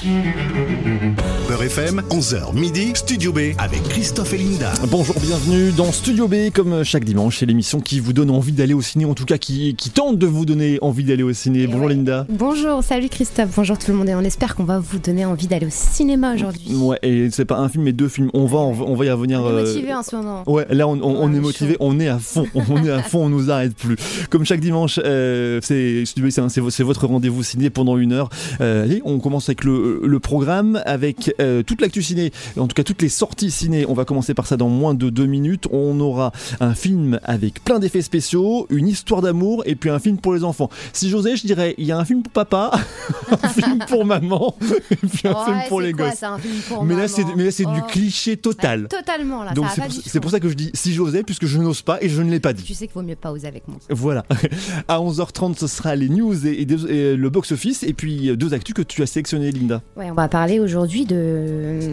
Beurre FM, 11h midi, Studio B avec Christophe et Linda. Bonjour, bienvenue dans Studio B, comme chaque dimanche, c'est l'émission qui vous donne envie d'aller au ciné, en tout cas qui, qui tente de vous donner envie d'aller au ciné. Bonjour ouais. Linda. Bonjour, salut Christophe, bonjour tout le monde et on espère qu'on va vous donner envie d'aller au cinéma aujourd'hui. Ouais, et c'est pas un film mais deux films. On va, on va, on va y revenir. On est euh, motivé en ce moment. Ouais, là on, on- on Ouais, est motivé, on est à fond, on est à fond, on nous arrête plus. Comme chaque dimanche, euh, c'est Studio B, c'est votre rendez-vous ciné pendant une heure. Euh, allez, on commence avec le, le programme, avec euh, toute l'actu ciné, en tout cas toutes les sorties ciné. On va commencer par ça dans moins de deux minutes. On aura un film avec plein d'effets spéciaux, une histoire d'amour et puis un film pour les enfants. Si j'osais, je dirais, il y a un film pour papa, un film pour maman et puis un film pour les quoi, gosses. ça, un film pour Mais là, c'est mais là, c'est du Oh. cliché total. Ouais, Totalement là, Donc c'est pour, c'est pour ça que je dis si j'osais, puisque je n'ose pas et je ne l'ai pas dit. Tu sais qu'il vaut mieux pas oser avec moi. Voilà. À 11h30, ce sera les news et, et deux- et le box-office. Et puis euh, deux actus que tu as sélectionnées, Linda. Ouais, on va parler aujourd'hui de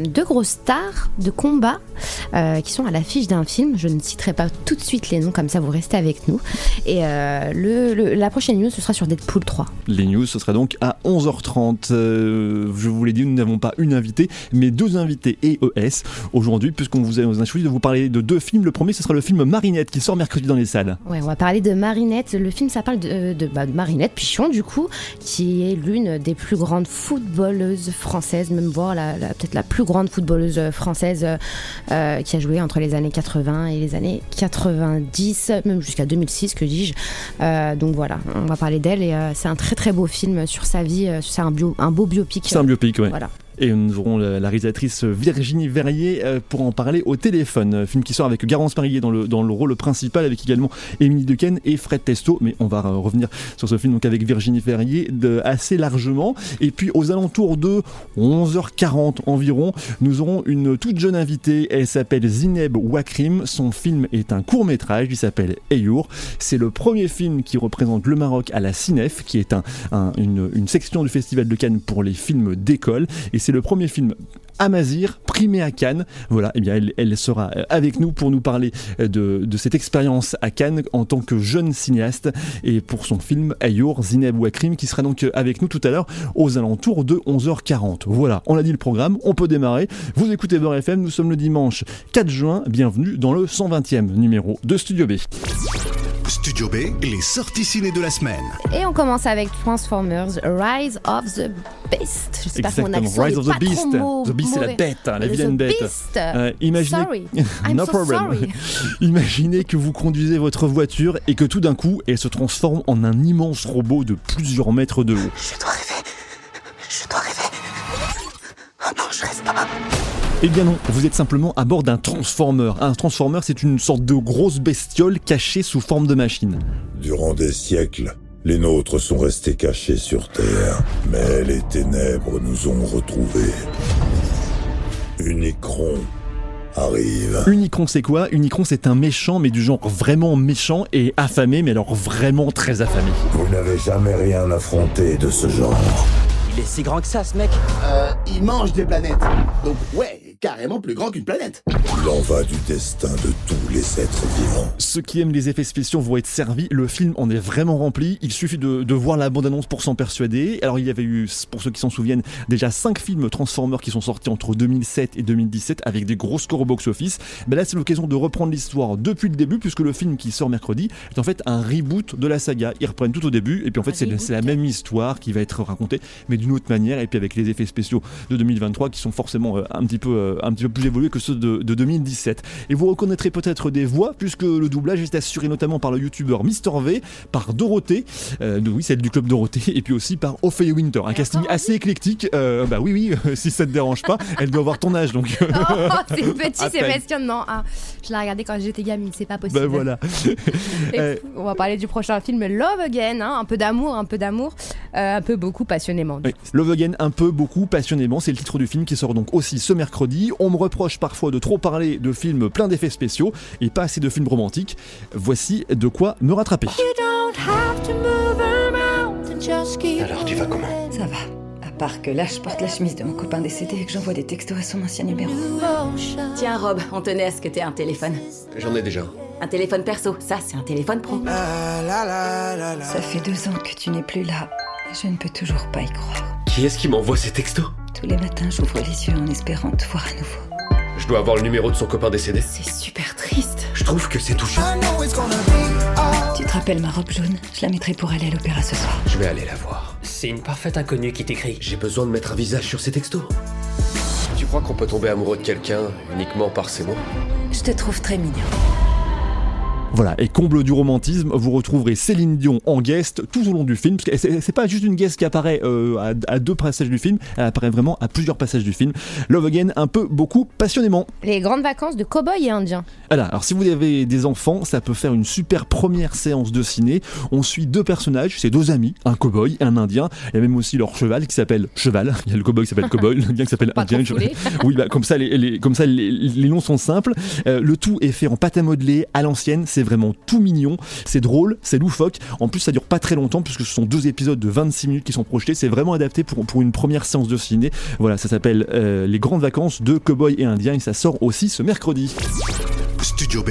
deux grosses stars de combat euh, qui sont à l'affiche d'un film. Je ne citerai pas tout de suite les noms, comme ça vous restez avec nous. Et euh, le, le- la prochaine news, ce sera sur Deadpool 3. Les news, ce sera donc à 11h30. Euh, je vous l'ai dit, nous n'avons pas une invitée, mais deux invités EES aujourd'hui, puisqu'on vous a, choisi de vous parler de deux films. Le premier, ce sera le film Marinette qui sort mercredi dans les salles. Ouais, on va parler de Marinette. Le film, ça parle de, de, bah, de Marinette Pichon, du coup, qui est l'une des plus grandes footballeuses françaises, même voire la, la- peut-être la plus grande footballeuse française euh, euh, qui a joué entre les années 80 et les années 90, même jusqu'à 2006, que dis-je. Euh, donc voilà, on va parler d'elle et c'est un très très beau film sur sa vie. c'est un, bio, un beau biopic. C'est un biopic, ouais. Voilà. Et nous aurons la, réalisatrice Virginie Verrier euh, pour en parler au téléphone. Euh, Film qui sort avec Garance Marillier dans le, dans le rôle principal, avec également Émilie Dequesne et Fred Testo. Mais on va euh, revenir sur ce film donc avec Virginie Verrier assez largement. Et puis aux alentours de 11h40 environ, nous aurons une toute jeune invitée. Elle s'appelle Zineb Wakrim. Son film est un court métrage. Il s'appelle Eyour. C'est le premier film qui représente le Maroc à la CINEF, qui est un, un- une, section du Festival de Cannes pour les films d'école. C'est le premier film Amazir, primé à Cannes. Voilà, et bien elle, sera euh, avec nous pour nous parler euh, de, de cette expérience à Cannes en tant que jeune cinéaste et pour son film Ayour, Zineb Wakrim qui sera donc euh, avec nous tout à l'heure aux alentours de 11h40. Voilà, on a dit le programme, on peut démarrer. Vous écoutez Beurre FM, nous sommes le dimanche 4 juin, bienvenue dans le 120e numéro de Studio B. Studio B, les sorties ciné de la semaine. Et on commence avec Transformers Rise of the Beast. J'espère que mon accent Rise est of the pas trop Beast. The Beast, c'est la bête, hein, la vilaine bête. Beast. Euh, imaginez, Sorry. I'm no so problem. sorry. Imaginez que vous conduisez votre voiture et que tout d'un coup, elle se transforme en un immense robot de plusieurs mètres de haut. Je dois rêver. Je dois rêver. Oh non, je rêve pas. Eh bien non, vous êtes simplement à bord d'un transformer. Un transformer, c'est une sorte de grosse bestiole cachée sous forme de machine. Durant des siècles, les nôtres sont restés cachés sur Terre, mais les ténèbres nous ont retrouvés. Unicron arrive. Unicron, c'est quoi? Unicron, c'est un méchant, mais du genre vraiment méchant et affamé, mais alors vraiment très affamé. Vous n'avez jamais rien affronté de ce genre. Il est si grand que ça, ce mec. Euh, il mange des planètes. Donc ouais, carrément plus grand qu'une planète. Il en va du destin de tous les êtres vivants. Ceux qui aiment les effets spéciaux vont être servis. Le film en est vraiment rempli. Il suffit de, de voir la bande-annonce pour s'en persuader. Alors, il y avait eu, pour ceux qui s'en souviennent, déjà 5 films Transformers qui sont sortis entre 2007 et 2017 avec des gros scores au box-office. Ben là, c'est l'occasion de reprendre l'histoire depuis le début, puisque le film qui sort mercredi est en fait un reboot de la saga. Ils reprennent tout au début, et puis en fait, c'est la même histoire qui va être racontée, mais d'une autre manière, et puis avec les effets spéciaux de 2023 qui sont forcément euh, un, petit peu, euh, un petit peu plus évolués que ceux de, de 2017. Et vous reconnaîtrez peut-être des voix, puisque le doublage est assuré notamment par le youtubeur Mister V, par Dorothée, euh, oui, celle du club Dorothée, et puis aussi par Ophélie Winter. Un casting assez éclectique. Euh, bah oui, oui, si ça te dérange pas, elle doit avoir ton âge, donc. euh, Oh, c'est petit, c'est passionnant. Ah, je l'ai regardé quand j'étais gamine, c'est pas possible. bah voilà. Et on va parler du prochain film Love Again, hein, un peu d'amour, un peu d'amour, euh, un peu beaucoup passionnément. Oui. Love Again, un peu, beaucoup, passionnément, c'est le titre du film qui sort donc aussi ce mercredi. On me reproche parfois de trop parler de films pleins d'effets spéciaux et pas assez de films romantiques. Voici de quoi me rattraper. Alors tu vas comment Ça va. À part que là, je porte la chemise de mon copain décédé et que j'envoie des textos à son ancien numéro. Tiens, Rob, on tenait à ce que t'aies un téléphone. J'en ai déjà. Un téléphone perso, ça, c'est un téléphone pro. Ça fait deux ans que tu n'es plus là. Je ne peux toujours pas y croire. Qui est-ce qui m'envoie ces textos Tous les matins, j'ouvre les yeux en espérant te voir à nouveau. Je dois avoir le numéro de son copain décédé. C'est super triste. Je trouve que c'est touchant. Tu te rappelles ma robe jaune? Je la mettrai pour aller à l'opéra ce soir. Je vais aller la voir. C'est une parfaite inconnue qui t'écrit. J'ai besoin de mettre un visage sur ces textos. Tu crois qu'on peut tomber amoureux de quelqu'un uniquement par ces mots? Je te trouve très mignon. Voilà, et comble du romantisme, vous retrouverez Céline Dion en guest tout au long du film, parce que c'est pas juste une guest qui apparaît euh, à, à deux passages du film, elle apparaît vraiment à plusieurs passages du film. Love Again, un peu, beaucoup, passionnément. Les grandes vacances de cow-boy et indien. Voilà, alors si vous avez des enfants, ça peut faire une super première séance de ciné. On suit deux personnages, c'est deux amis, un cow-boy et un indien. Il y a même aussi leur cheval qui s'appelle Cheval. Il y a le cow-boy qui s'appelle Cow-boy, l'indien qui s'appelle Indien. Oui, bah, comme ça, les, les- comme ça les, les noms sont simples. Euh, le tout est fait en pâte à modeler à l'ancienne. C'est vraiment tout mignon. C'est drôle, c'est loufoque. En plus, ça dure pas très longtemps puisque ce sont deux épisodes de 26 minutes qui sont projetés. C'est vraiment adapté pour, une première séance de ciné. Voilà, ça s'appelle euh, Les grandes vacances de Cowboy et Indien et ça sort aussi ce mercredi. Studio B,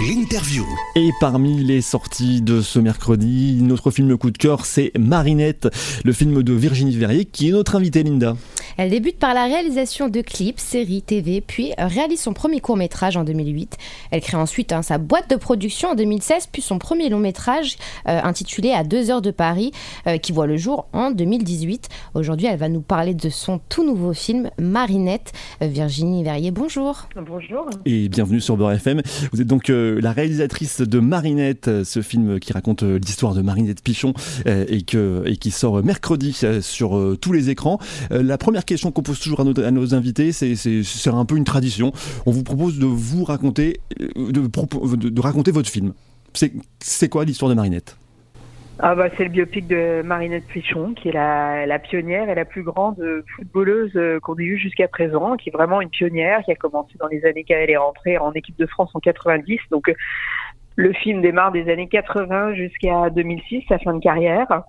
l'interview. Et parmi les sorties de ce mercredi, notre film coup de cœur, c'est Marinette, le film de Virginie Verrier, qui est notre invitée, Linda. Elle débute par la réalisation de clips, séries, TV, puis réalise son premier court métrage en 2008. Elle crée ensuite hein, sa boîte de production en 2016, puis son premier long métrage euh, intitulé À deux heures de Paris, euh, qui voit le jour en 2018. Aujourd'hui, elle va nous parler de son tout nouveau film Marinette. Euh, Virginie Verrier, bonjour. Bonjour. Et bienvenue sur Beurre FM. Vous êtes donc euh, la réalisatrice de Marinette, euh, ce film qui raconte euh, l'histoire de Marinette Pichon et, qui sort mercredi sur tous les écrans. La première question qu'on pose toujours à nos, invités, c'est- un peu une tradition. On vous propose de vous raconter, de, raconter votre film. C'est quoi l'histoire de Marinette? Ah bah c'est le biopic de Marinette Pichon, qui est la, la pionnière et la plus grande footballeuse euh, qu'on ait eue jusqu'à présent, qui est vraiment une pionnière, qui a commencé dans les années qu'elle est rentrée en équipe de France en 90. Donc euh, le film démarre des années 80 jusqu'à 2006, sa fin de carrière.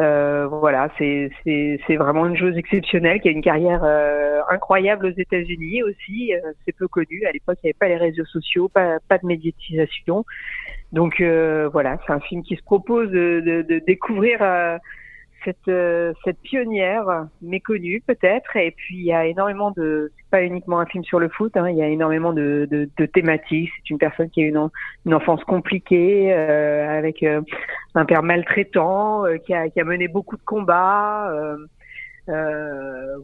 Euh, voilà, c'est c'est c'est vraiment une chose exceptionnelle, qui a une carrière euh, incroyable aux États-Unis aussi. Euh, c'est peu connu. À l'époque, il n'y avait pas les réseaux sociaux, pas pas de médiatisation. Donc euh, voilà, c'est un film qui se propose de, de, de découvrir euh, cette euh, cette pionnière méconnue peut-être. Et puis il y a énormément de, c'est pas uniquement un film sur le foot. Hein, il y a énormément de, de, de thématiques. C'est une personne qui a une, en- une enfance compliquée euh, avec euh, un père maltraitant, euh, qui a qui a mené beaucoup de combats.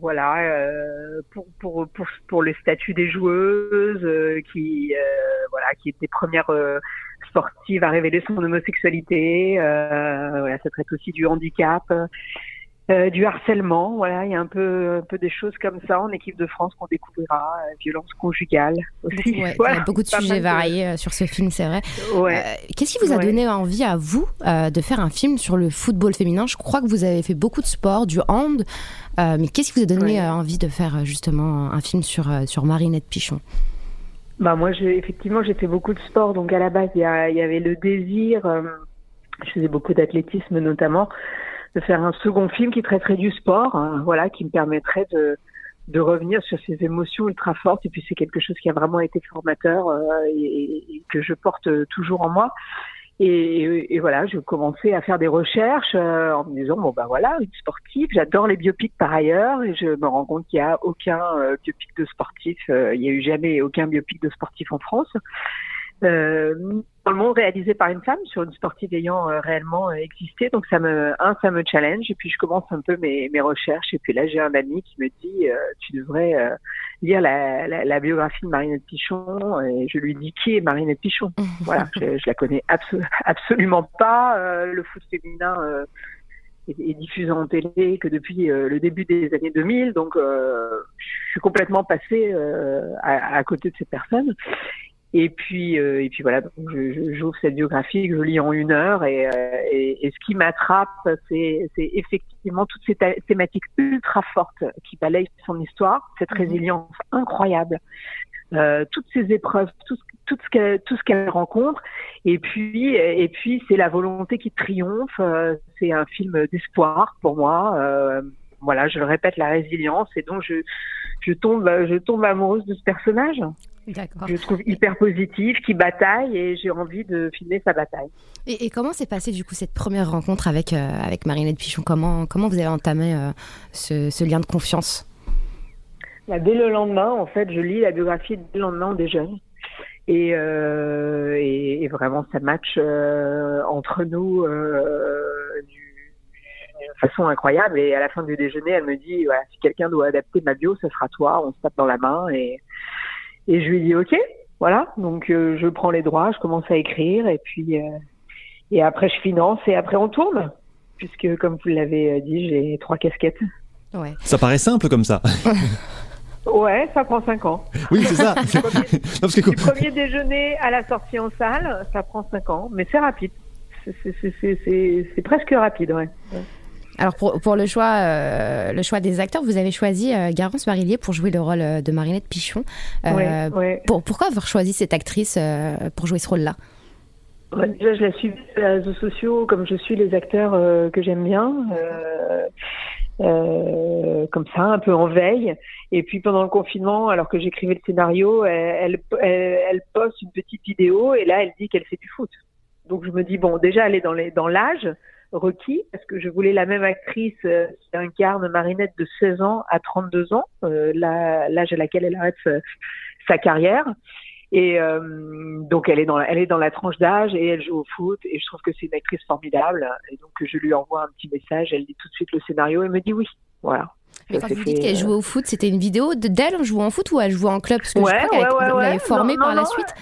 voilà, pour, pour, pour, pour le statut des joueuses, qui, voilà, qui étaient premières sportives à révéler son homosexualité. Euh, voilà, ça traite aussi du handicap, euh, du harcèlement. Voilà, il y a un peu, un peu des choses comme ça en équipe de France qu'on découvrira. euh, violence conjugale aussi. Ouais, Voilà, il y a beaucoup de sujets variés sur ce film, c'est vrai. Ouais. Euh, Qu'est-ce qui vous a Ouais. donné envie à vous de faire un film sur le football féminin? Je crois que vous avez fait beaucoup de sport, du hand, mais qu'est-ce qui vous a donné envie de faire justement un film sur, sur Marinette Pichon? Bah moi, j'ai effectivement, j'ai fait beaucoup de sport, donc à la base, il y, a- il y avait le désir. euh, je faisais beaucoup d'athlétisme notamment, de faire un second film qui traiterait du sport, hein, voilà, qui me permettrait de de revenir sur ces émotions ultra fortes. Et puis c'est quelque chose qui a vraiment été formateur euh, et, et que je porte toujours en moi. Et, et- voilà, je commençais à faire des recherches euh, en me disant bon bah voilà, une sportive. J'adore les biopics par ailleurs et je me rends compte qu'il y a aucun euh, biopic de sportif. euh, il y a eu jamais aucun biopic de sportif en France. Euh, dans le monde réalisé par une femme sur une sportive ayant euh, réellement existé. Donc ça me, un, ça me challenge et puis je commence un peu mes, mes recherches et puis là j'ai un ami qui me dit tu devrais lire la, la, la biographie de Marinette Pichon et je lui dis qui est Marinette Pichon? voilà, je, je la connais abso- absolument pas. Euh, le foot féminin euh, est, est diffusé en télé que depuis euh, le début des années 2000, donc euh, je suis complètement passée euh, à, à côté de cette personne. Et puis, euh, et puis voilà, donc je- je- j'ouvre cette biographie que je lis en une heure et, euh, et, et ce qui m'attrape, c'est c'est effectivement toutes ces thé- thématiques ultra fortes qui balayent son histoire, cette résilience incroyable, euh, toutes ces épreuves, tout, ce- tout ce qu'elle tout ce qu'elle rencontre, et puis et puis c'est la volonté qui triomphe. euh, c'est un film d'espoir pour moi. euh, voilà, je le répète, la résilience, et donc je je tombe je tombe amoureuse de ce personnage. Je trouve hyper positif, qui bataille et j'ai envie de filmer sa bataille. Et, et comment s'est passée du coup cette première rencontre avec, euh, avec Marinette Pichon? Comment, comment vous avez entamé euh, ce, ce lien de confiance? Là, dès le lendemain, en fait, je lis la biographie dès le lendemain, on déjeune. Et, euh, et, et vraiment, ça match euh, entre nous du- d'une façon incroyable. Et à la fin du déjeuner, elle me dit, voilà, si quelqu'un doit adapter ma bio, ce sera toi. On se tape dans la main. Et, et je lui dis, ok, voilà. Donc, euh, je prends les droits, je commence à écrire. Et puis, euh, et après, je finance. Et après, on tourne. Puisque, comme vous l'avez dit, j'ai trois casquettes. Ouais. Ça paraît simple comme ça. Ouais, ça prend cinq ans. Oui, c'est ça. Non, parce que- Du premier déjeuner à la sortie en salle, ça prend cinq ans, mais c'est rapide. C'est- c'est- c'est- C'est c'est- c'est presque rapide, ouais. Alors pour, pour le choix euh, le choix des acteurs, vous avez choisi euh, Garance Marillier pour jouer le rôle euh, de Marinette Pichon. Euh, Ouais, ouais. Pour, pourquoi avoir choisi cette actrice pour jouer ce rôle-là? Déjà, je la suis sur les réseaux sociaux, comme je suis les acteurs que j'aime bien, comme ça, un peu en veille. Et puis pendant le confinement, alors que j'écrivais le scénario, elle, elle, elle- elle poste une petite vidéo et là, elle dit qu'elle fait du foot. Donc je me dis bon, déjà, elle est dans les dans l'âge requis parce que je voulais la même actrice euh, qui incarne Marinette de 16 ans à 32 ans, euh, l'âge à laquelle elle arrête sa, sa carrière. Et euh, donc elle est dans la, elle est dans la tranche d'âge et elle joue au foot et je trouve que c'est une actrice formidable et donc je lui envoie un petit message, elle lit tout de suite le scénario et me dit oui, voilà. Mais Ça quand vous dites qu'elle euh, jouait au foot, c'était une vidéo de- d'elle jouant au foot ou elle jouait en club? Parce que Ouais, je crois qu'elle ouais, ouais. formée Non, par non, la suite.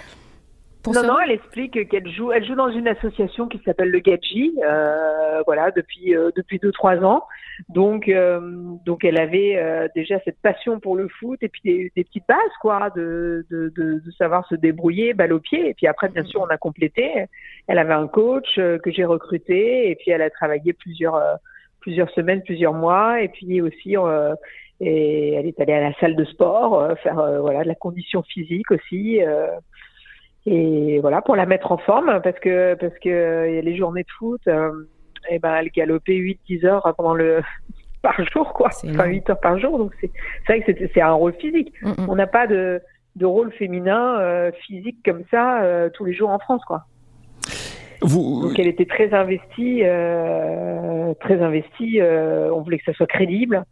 Pour non, non, elle explique qu'elle joue, elle joue dans une association qui s'appelle le Gadji, euh, voilà, depuis euh, depuis deux trois ans. Donc euh, donc elle avait euh, déjà cette passion pour le foot et puis des, des petites bases quoi, de, de de de savoir se débrouiller, balle au pied. Et puis après, bien sûr, on a complété. Elle avait un coach euh, que j'ai recruté et puis elle a travaillé plusieurs euh, plusieurs semaines, plusieurs mois. Et puis aussi. euh, et elle est allée à la salle de sport, euh, faire euh, voilà de la condition physique aussi. Et voilà pour la mettre en forme parce que parce que euh, les journées de foot euh, et ben elle galopait 8 10 heures pendant le par jour quoi. Enfin 8 heures par jour donc c'est c'est vrai que c'est c'est un rôle physique. On n'a pas de de rôle féminin euh, physique comme ça euh, tous les jours en France quoi. Vous, donc elle était très investie euh, très investie euh, on voulait que ça soit crédible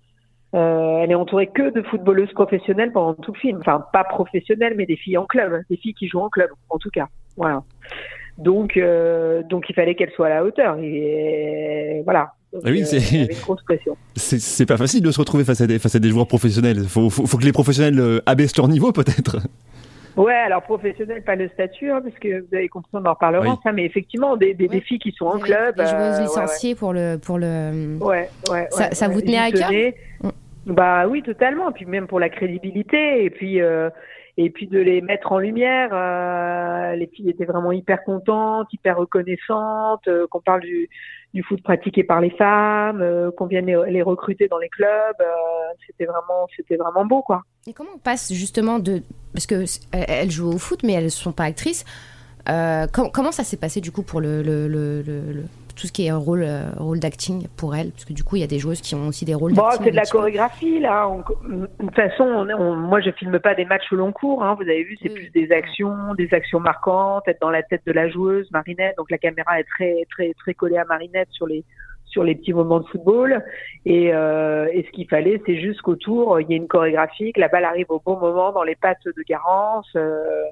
euh, elle est entourée que de footballeuses professionnelles pendant tout le film. Enfin, pas professionnelles, mais des filles en club, hein, des filles qui jouent en club, en tout cas. Voilà. Donc, euh, donc il fallait qu'elle soit à la hauteur. Et voilà. Donc, Ah oui, euh, c'est c'est pas facile de se retrouver face à des, face à des joueurs professionnels. Faut, faut, faut que les professionnels euh, abaissent leur niveau peut-être. Ouais, alors professionnel, pas le statut, hein, parce que vous avez compris, on en reparlera, Oui. ça, mais effectivement, des, des, des filles qui sont en club. Les joueuses euh, ouais, ouais. licenciées pour le pour le. Ouais, ouais. Ça- ouais, ça vous ouais. tenait à cœur. Bah oui, totalement. Puis même pour la crédibilité et puis euh, et puis de les mettre en lumière. euh, les filles étaient vraiment hyper contentes, hyper reconnaissantes. euh, qu'on parle du du foot pratiqué par les femmes, euh, qu'on vienne les, recruter dans les clubs. euh, c'était vraiment c'était vraiment beau quoi. Et comment on passe justement de parce que elles- jouent au foot mais elles ne sont pas actrices. Euh, com- comment ça s'est passé du coup pour le- le- le- tout ce qui est rôle euh, rôle d'acting pour elles parce que du coup il y a des joueuses qui ont aussi des rôles Bon, c'est de la peu. chorégraphie là. On- de toute façon, on, on- moi je filme pas des matchs au long cours. Hein, vous avez vu, c'est plus des actions, des actions marquantes, être dans la tête de la joueuse Marinette. Donc la caméra est très très très collée à Marinette sur les sur les petits moments de football. Et, euh, et ce qu'il fallait, c'est juste qu'autour il y ait une chorégraphie, que la balle arrive au bon moment dans les pattes de Garance. euh,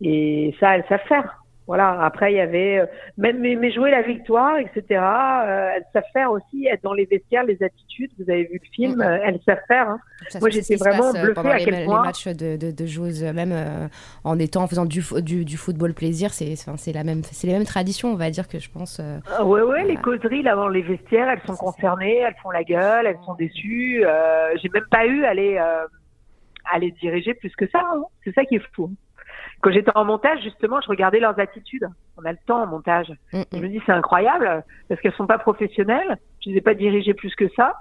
et ça, elles savent faire. Voilà. Après, il y avait euh, même mais, jouer la victoire, etc. Euh, elles savent faire aussi être dans les vestiaires, les attitudes. Vous avez vu le film, euh, elles savent faire. Hein. Ça, Moi, j'étais vraiment euh, bluffée à les, quel les point. matchs de, de, de joueuses, même euh, en étant en faisant du, fo- du, du football plaisir, c'est la même, c'est les mêmes traditions, on va dire que je pense. euh, Ah ouais, ouais, les causeries là dans les vestiaires, elles sont concernées, elles font la gueule, elles sont déçues. J'ai même pas eu à les, à les diriger plus que ça. hein. C'est ça qui est fou. Quand j'étais en montage, justement, je regardais leurs attitudes. On a le temps en montage. Je me dis c'est incroyable parce qu'elles sont pas professionnelles. Je les ai pas dirigées plus que ça.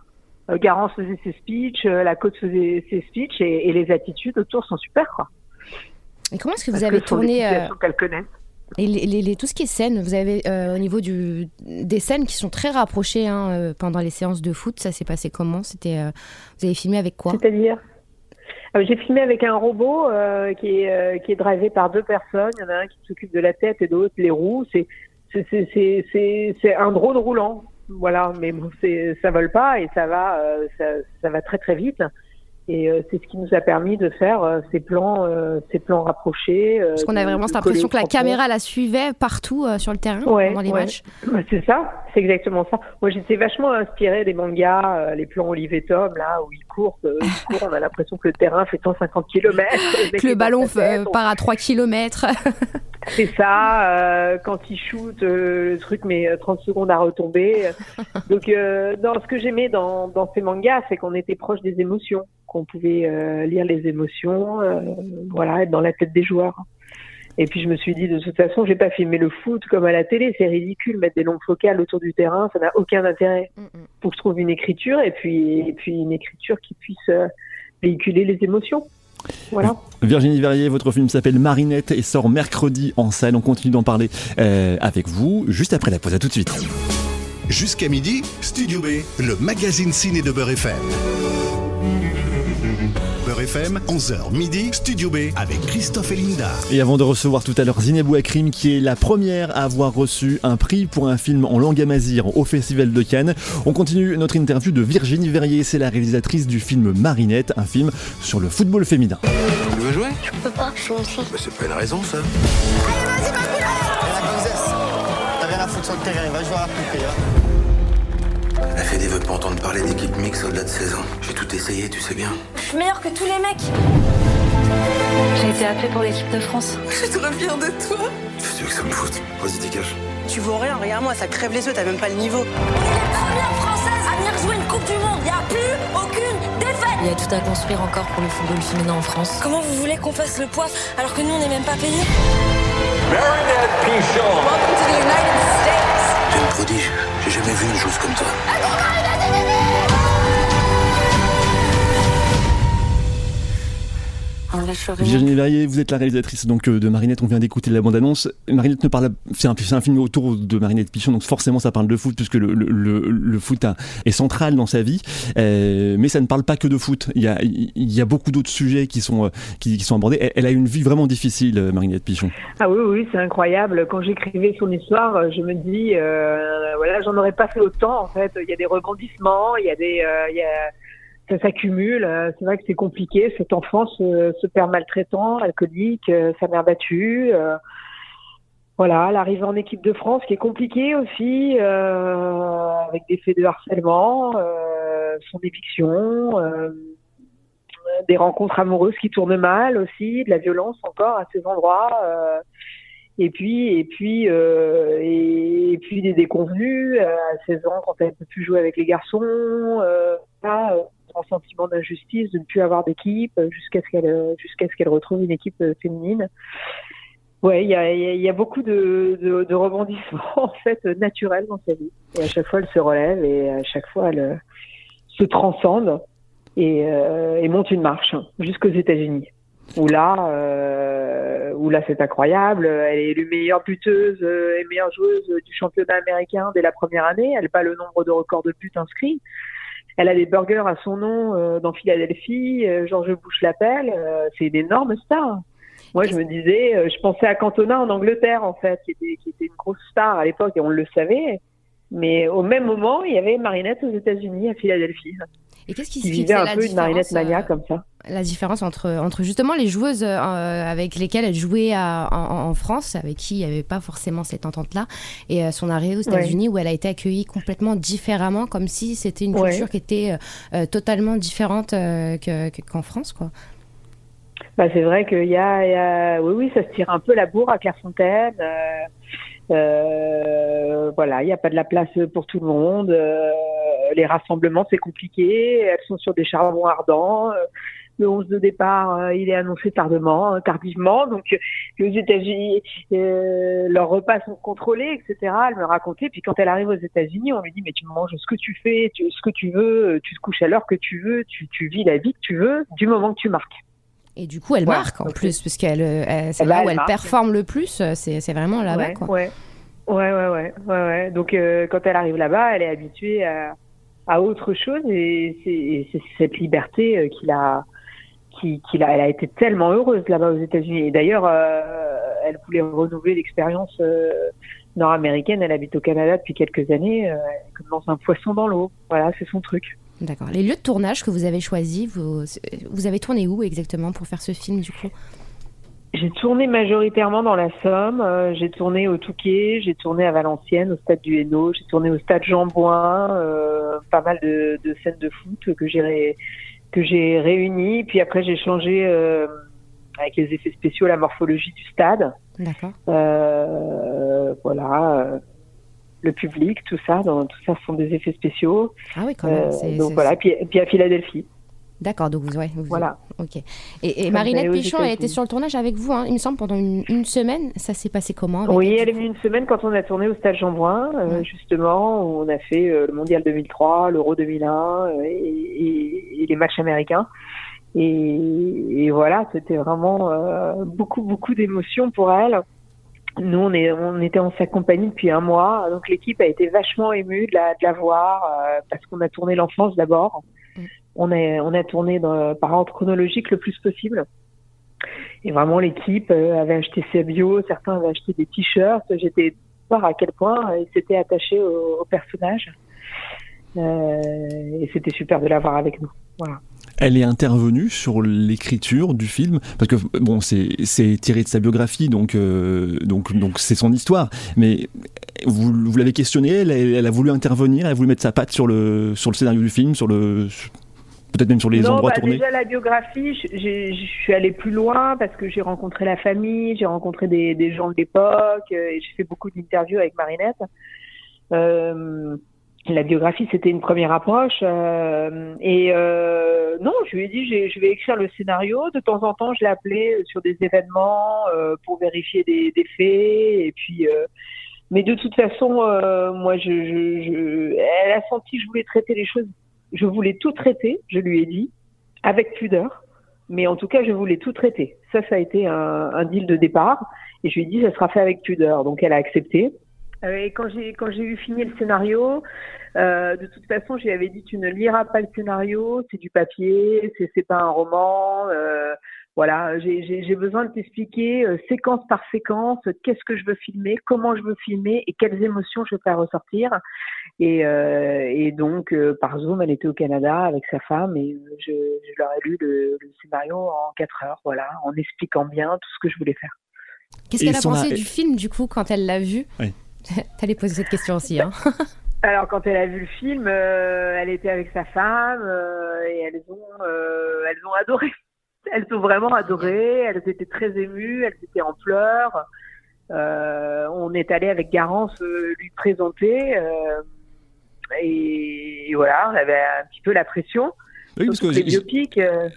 Euh, Garance faisait ses speeches, euh, la coach faisait ses speeches et, et les attitudes autour sont super quoi. Et comment est-ce que vous Parce avez tourné euh, qu'elles connaissent. et les, les- les- tout ce qui est scène, vous avez euh, au niveau du, des scènes qui sont très rapprochées hein, euh, pendant les séances de foot, ça s'est passé comment? C'était, euh, vous avez filmé avec quoi? C'est-à-dire? J'ai filmé avec un robot euh, qui est euh, qui est drivé par deux personnes. Il y en a un qui s'occupe de la tête et l'autre les roues. C'est un drone roulant. Voilà, mais bon, ça vole pas et ça va euh, ça va très très vite. Et euh, c'est ce qui nous a permis de faire euh, ces plans, euh, ces plans rapprochés. Parce qu'on a vraiment cette impression que la caméra la suivait partout sur le terrain pendant les matchs. C'est ça, c'est exactement ça. Moi, j'étais vachement inspirée des mangas, les plans Olivier Tom, là où ils courent, ils courent on a l'impression que le terrain fait 150 km. que le ballon part à 3 km. c'est ça, quand ils shootent, le truc met 30 secondes à retomber. Donc, dans ce que j'aimais dans, dans ces mangas, c'est qu'on était proche des émotions qu'on pouvait euh, lire les émotions, euh, voilà, être dans la tête des joueurs. Et puis je me suis dit de toute façon, je vais pas filmer le foot comme à la télé, c'est ridicule mettre des longues focales autour du terrain, ça n'a aucun intérêt. Mm, mm. Faut que je trouve une écriture et puis et puis une écriture qui puisse euh, véhiculer les émotions. Voilà. Virginie Verrier, votre film s'appelle Marinette et sort mercredi en salle. On continue d'en parler avec vous juste après la pause. À tout de suite. Jusqu'à midi, Studio B, le magazine ciné de Beurre FM. FM, 11h midi, Studio B avec Christophe et Linda. Et avant de recevoir tout à l'heure Zinebou Akrim, qui est la première à avoir reçu un prix pour un film en langue amazir au Festival de Cannes, on continue notre interview de Virginie Verrier. C'est la réalisatrice du film Marinette, un film sur le football féminin. Tu veux jouer? Je peux pas, je suis une fille. Mais c'est pas une raison, ça. Allez, vas-y, T'as rien à foutre sur le terrain, va jouer à la poupée. La Fédé veut pas entendre parler d'équipe mixte au-delà de 16 ans. J'ai tout essayé, tu sais bien. Je suis meilleure que tous les mecs. J'ai été appelée pour l'équipe de France. Je suis trop fière de toi. Tu veux que ça me foute Vas-y, dégage. Tu vaux rien, regarde-moi, ça crève les yeux, t'as même pas le niveau. On est les premières françaises à venir jouer une Coupe du Monde. Y a plus aucune défaite. Il y a tout à construire encore pour le football féminin en France. Comment vous voulez qu'on fasse le poids alors que nous on n'est même pas payés? Marinette Pichon. Welcome to the United States. T'es une prodige. J'ai jamais vu une chose comme toi. Virginie Verrier, vous êtes la réalisatrice donc euh, de Marinette. On vient d'écouter la bande-annonce. Marinette ne parle, c'est un, un, film autour de Marinette Pichon, donc forcément ça parle de foot puisque le, le, le, foot est central dans sa vie. Euh, mais ça ne parle pas que de foot. Il y a, il y a beaucoup d'autres sujets qui sont, euh, qui, qui, sont abordés. Elle, a une vie vraiment difficile, Marinette Pichon. Ah oui, oui, c'est incroyable. Quand j'écrivais son histoire, je me dis, euh, voilà, j'en aurais pas fait autant. En fait, il y a des rebondissements, il y a des, il y a ça s'accumule. Euh, c'est vrai que c'est compliqué. Cet enfant se, se perd maltraitant, alcoolique, euh, sa mère battue. Euh, voilà, l'arrivée en équipe de France qui est compliquée aussi, avec des faits de harcèlement, son éviction, des rencontres amoureuses qui tournent mal aussi, de la violence encore à ces endroits. et puis, et puis, et, puis des déconvenus à 16 ans quand elle ne peut plus jouer avec les garçons. Euh, sentiment d'injustice de ne plus avoir d'équipe euh, jusqu'à ce qu'elle euh, jusqu'à ce retrouve une équipe euh, féminine. Ouais, il y a, y a, beaucoup de, de, rebondissements en fait naturels dans sa vie. Et à chaque fois, elle se relève et à chaque fois, elle se transcende et, et monte une marche jusqu'aux États-Unis. Où là, euh, là, c'est incroyable. Elle est élue meilleure buteuse et meilleure joueuse du championnat américain dès la première année. Elle bat le nombre de records de buts inscrits. Elle a des burgers à son nom euh, dans Philadelphie. Euh, Georges Bush l'appelle. Euh, c'est une énorme star. Moi, je me disais, je pensais à Cantona en Angleterre, en fait, qui était, qui était une grosse star à l'époque et on le savait. Mais au même moment, il y avait Marinette aux États-Unis, à Philadelphie. Et qu'est-ce qui, qui vivait un peu une Marinette mania comme ça la différence entre, entre justement les joueuses euh, avec lesquelles elle jouait en, France, avec qui il n'y avait pas forcément cette entente-là, et euh, son arrivée aux États-Unis où elle a été accueillie complètement différemment, comme si c'était une culture qui était euh, totalement différente qu'en France, quoi. Bah, c'est vrai qu'il y, y a, oui, oui, ça se tire un peu la bourre à Clairefontaine. Voilà, il n'y a pas de la place pour tout le monde. les rassemblements, c'est compliqué. Elles sont sur des charbons ardents le 11 de départ, euh, il est annoncé tardement, euh, tardivement. Donc, aux États-Unis, euh, leurs repas sont contrôlés, etc. Elle me racontait. Puis quand elle arrive aux États-Unis, on lui dit mais tu manges ce que tu fais, tu, ce que tu veux, tu te couches à l'heure que tu veux, tu, tu vis la vie que tu veux, du moment que tu marques. Et du coup, elle marque en plus, puisqu'elle, c'est là où elle, performe le plus. C'est vraiment là-bas, ouais, quoi. Ouais. Ouais, ouais, Donc, quand elle arrive là-bas, elle est habituée à, à autre chose et c'est cette liberté qu'il a qui, qui a, elle a été tellement heureuse là-bas aux États-Unis. Et d'ailleurs, euh, elle voulait renouveler l'expérience euh, nord-américaine. Elle habite au Canada depuis quelques années, euh, comme dans un poisson dans l'eau. Voilà, c'est son truc. D'accord. Les lieux de tournage que vous avez choisis, vous, vous avez tourné où exactement pour faire ce film du coup? J'ai tourné majoritairement dans la Somme, euh, j'ai tourné au Touquet, j'ai tourné à Valenciennes, au stade du Hainaut, j'ai tourné au stade Jean Bouin, euh, pas mal de, de, scènes de foot que j'ai que j'ai réunies. Puis après j'ai changé euh, avec les effets spéciaux la morphologie du stade. D'accord. Voilà le public, tout ça, dans, tout ça sont des effets spéciaux. Ah oui, quand même. Euh, donc voilà, puis, puis à Philadelphie. D'accord, donc vous, ouais, vous, voilà. Ok. Et, et Marinette Pichon, elle était sur le tournage avec vous, hein, il me semble, pendant une, une semaine. Ça s'est passé comment Oui, elle est venue une semaine quand on a tourné au Stade Jean Brun, euh, justement, où on a fait euh, le Mondial 2003, l'Euro 2001 et, et, et, les matchs américains. Et voilà, c'était vraiment beaucoup, beaucoup d'émotions pour elle. Nous, on, est, on était en sa compagnie depuis un mois, donc l'équipe a été vachement émue de la, de la voir euh, parce qu'on a tourné l'enfance d'abord. Mm. On, a, on a tourné dans, par ordre chronologique le plus possible. Et vraiment, l'équipe euh, avait acheté ses bio, certains avaient acheté des t-shirts. J'étais voir à quel point ils s'étaient attachés au, au personnage. Euh, et c'était super de l'avoir avec nous. Voilà. Elle est intervenue sur l'écriture du film parce que bon c'est tiré de sa biographie donc euh, donc donc c'est son histoire. Mais vous, vous l'avez questionné elle, elle, a voulu intervenir elle a voulu mettre sa patte sur le sur le scénario du film sur le peut-être même sur les non, endroits bah, tournés. déjà la biographie je suis allée plus loin parce que j'ai rencontré la famille j'ai rencontré des, des gens de l'époque euh, et j'ai fait beaucoup d'interviews avec Marinette. Euh, la biographie, c'était une première approche. Euh, et euh, non, je lui ai dit, je vais écrire le scénario. De temps en temps, je l'ai appelé sur des événements euh, pour vérifier des, faits. Et puis, mais de toute façon, moi, je, elle a senti que je voulais traiter les choses. Je voulais tout traiter. Je lui ai dit avec pudeur. Mais en tout cas, je voulais tout traiter. Ça, ça a été un, un deal de départ. Et je lui ai dit, ça sera fait avec pudeur. Donc, elle a accepté. Euh, et quand j'ai quand j'ai eu fini le scénario, euh, de toute façon, je lui avais dit tu ne liras pas le scénario, c'est du papier, c'est c'est pas un roman. Euh, voilà, j'ai besoin de t'expliquer euh, séquence par séquence qu'est-ce que je veux filmer, comment je veux filmer et quelles émotions je veux faire ressortir. Et, euh, et donc euh, par Zoom, elle était au Canada avec sa femme et je, je leur ai lu le, le scénario en quatre heures, voilà, en expliquant bien tout ce que je voulais faire. Qu'est-ce qu'elle a pensé a... du film du coup quand elle l'a vu? Oui. T'allais poser cette question aussi, hein Alors, quand elle a vu le film, euh, elle était avec sa femme euh, et elles ont, euh, elles ont adoré. Elles ont vraiment adoré. Elles étaient très émues. Elles étaient en pleurs. on est allé avec Garance lui présenter et, et, voilà, on avait un petit peu la pression. Oui, parce que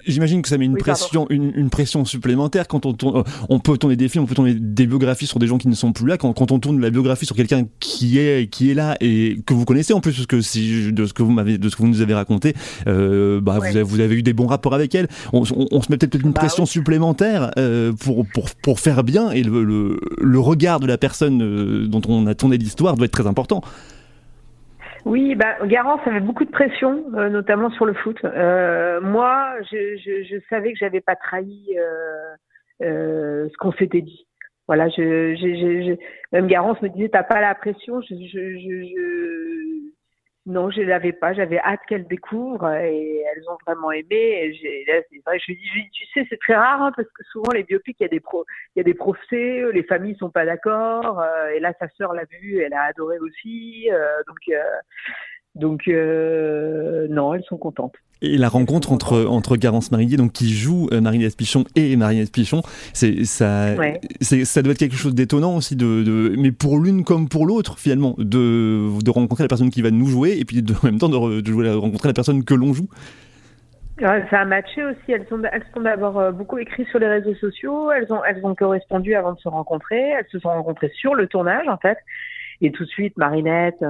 j'imagine que ça met une oui, pression, une, une, pression supplémentaire quand on tourne. On peut tourner des films, on peut tourner des biographies sur des gens qui ne sont plus là. Quand, quand on tourne la biographie sur quelqu'un qui est qui est là et que vous connaissez en plus, parce que si de ce que vous m'avez, de ce que vous nous avez raconté, euh, bah ouais. vous, avez, vous avez eu des bons rapports avec elle. On, on, on se met peut-être une bah, pression supplémentaire euh, pour pour pour faire bien et le, le, le regard de la personne euh, dont on a tourné l'histoire doit être très important. Oui, bah, Garance avait beaucoup de pression, euh, notamment sur le foot. Euh, moi, je, je, je, savais que j'avais pas trahi euh, ce qu'on s'était dit. Voilà, je, je, même Garance me disait t'as pas la pression. Je, non, je l'avais pas. J'avais hâte qu'elles découvrent et elles ont vraiment aimé. Et là, vrai, je lui dis, tu sais, c'est très rare hein, parce que souvent les biopics, il y a des pro, il y a des procès, les familles sont pas d'accord. Euh, et là, sa sœur l'a vu, elle a adoré aussi. Euh, donc, euh, donc non, elles sont contentes. Et la rencontre entre entre Garance Marillier, donc qui joue euh, Marinette Pichon et Marinette Pichon, c'est ça, ouais. c'est ça doit être quelque chose d'étonnant aussi de, de, mais pour l'une comme pour l'autre finalement, de de rencontrer la personne qui va nous jouer et puis de, en même temps de, de jouer, rencontrer la personne que l'on joue. Ça a matché aussi. Elles sont, elles sont d'abord beaucoup écrites sur les réseaux sociaux. Elles ont, elles ont correspondu avant de se rencontrer. Elles se sont rencontrées sur le tournage en fait. Et tout de suite, Marinette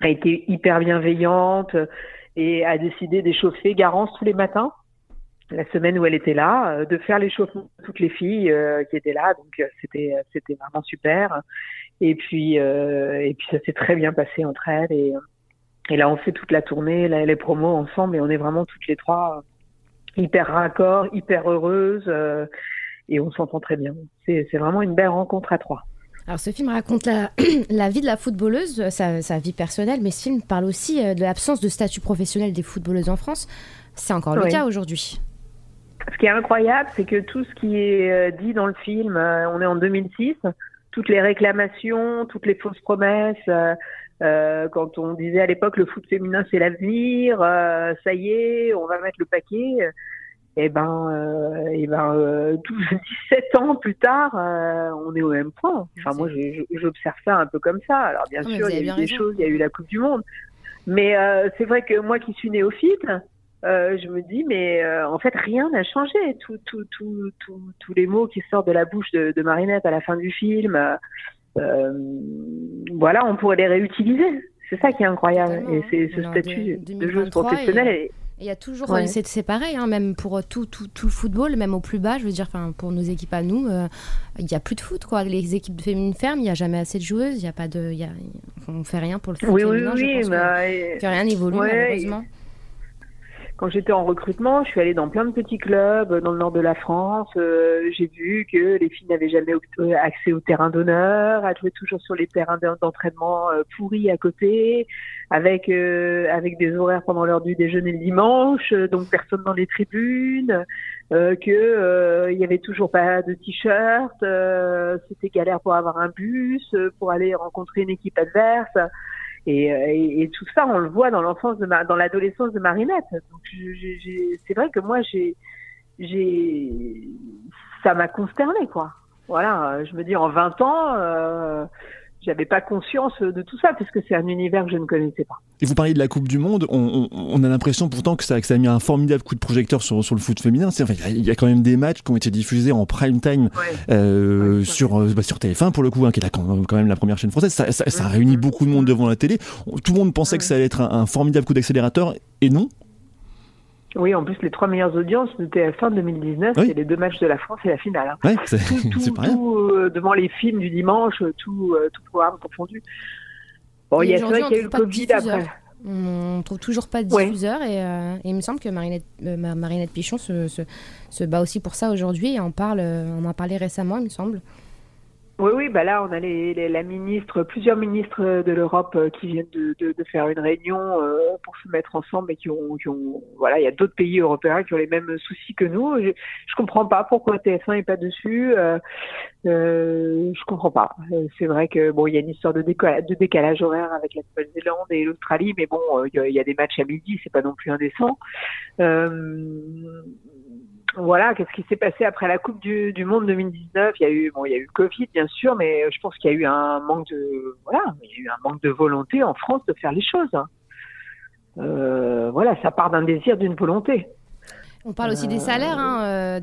a été hyper bienveillante et a décidé d'échauffer Garance tous les matins, la semaine où elle était là, de faire l'échauffement de toutes les filles euh, qui étaient là. Donc c'était c'était vraiment super. Et puis euh, et puis ça s'est très bien passé entre elles et là on fait toute la tournée, les promos ensemble et on est vraiment toutes les trois hyper raccord, hyper heureuses euh, et on s'entend très bien. C'est c'est vraiment une belle rencontre à trois. Alors ce film raconte la, la vie de la footballeuse, sa, sa, vie personnelle, mais ce film parle aussi de l'absence de statut professionnel des footballeuses en France. C'est encore le Oui. cas aujourd'hui. Ce qui est incroyable, c'est que tout ce qui est euh, dit dans le film, euh, on est en 2006, toutes les réclamations, toutes les fausses promesses, euh, euh, quand on disait à l'époque le foot féminin c'est l'avenir, euh, ça y est, on va mettre le paquet. Et ben, euh, et ben, euh, 12, 17 ans plus tard, euh, on est au même point. Enfin, moi, j'observe ça un peu comme ça. Alors, bien Ah, sûr, il y a eu des raison. choses, il y a eu la Coupe du Monde. Mais euh, c'est vrai que moi qui suis néophyte, euh, je me dis, mais euh, en fait, rien n'a changé. Tout, tout, tout, tous les mots qui sortent de la bouche de, de Marinette à la fin du film, euh, euh, voilà, on pourrait les réutiliser. C'est ça qui est incroyable. Totalement, et c'est ce statut de 2023 joueuse professionnelle. et- Et Il y a toujours, Ouais. euh, c'est c'est pareil, hein, même pour euh, tout, tout, tout le football, même au plus bas, je veux dire, pour nos équipes à nous, euh, il n'y a plus de foot, quoi. Les équipes de féminines ferment, il n'y a jamais assez de joueuses, il y a pas de, il y a, on fait rien pour le foot Oui, oui, je oui, pense mais, que, euh, que rien n'évolue, ouais, malheureusement. Quand j'étais en recrutement, je suis allée dans plein de petits clubs dans le nord de la France. Euh, J'ai vu que les filles n'avaient jamais euh, accès au terrain d'honneur, elles jouaient toujours sur les terrains d'en- d'entraînement euh, pourris à côté, avec euh, avec des horaires pendant l'heure du déjeuner le dimanche, euh, donc personne dans les tribunes, euh, que euh, il y avait toujours pas de t-shirt, euh, c'était galère pour avoir un bus, euh, pour aller rencontrer une équipe adverse. Et, euh, et, et tout ça, on le voit dans l'enfance de ma, dans l'adolescence de Marinette. Donc, c'est vrai que moi, j'ai, j'ai, ça m'a consterné, quoi. Voilà, je me dis en 20 ans, euh, j'avais pas conscience de tout ça puisque c'est un univers que je ne connaissais pas. Et vous parliez de la Coupe du Monde, on, on- on a l'impression pourtant que ça, que ça a mis un formidable coup de projecteur sur, sur le foot féminin. C'est- enfin, Il y, a- il y a quand même des matchs qui ont été diffusés en prime time euh, sur, euh, bah, sur TF1 pour le coup, hein, qui est quand quand même la première chaîne française. Ça, ça, ça a réuni beaucoup de monde devant la télé. Tout le monde pensait que ça allait être un, un formidable coup d'accélérateur, et non. Oui, en plus, les trois meilleures audiences de TF1 2019, Oui. c'est les deux matchs de la France et la finale. hein. Ouais, c'est tout, c'est pas rien. tout, euh, devant les films du dimanche, tout, euh, tout programme confondu. Bon, il y a vrai qu'il y a eu le trouve pas de Covid après. On trouve toujours pas de Ouais. diffuseur et, euh, et il me semble que Marinette, euh, Ma- Marinette Pichon se, se, se bat aussi pour ça aujourd'hui et en parle, euh, on en parlait récemment, il me semble. Oui, oui, bah là, on a les, les- la ministre, plusieurs ministres de l'Europe euh, qui viennent de, de, de faire une réunion euh, pour se mettre ensemble et qui ont, qui ont voilà, il y a d'autres pays européens qui ont les mêmes soucis que nous. Je, comprends pas pourquoi TF1 est pas dessus. Euh, euh, je comprends pas. Euh, C'est vrai que bon, il y a une histoire de, décalage, de décalage horaire avec la Nouvelle-Zélande et l'Australie, mais bon, il y, y a des matchs à midi, c'est pas non plus indécent. Euh, voilà, qu'est-ce qui s'est passé après la Coupe du, du Monde 2019 Il y a eu, bon, il y a eu le Covid bien sûr, mais je pense qu'il y a eu un manque de, voilà, il y a eu un manque de volonté en France de faire les choses. hein. Euh, voilà, ça part d'un désir, d'une volonté. On parle aussi des salaires, hein, euh,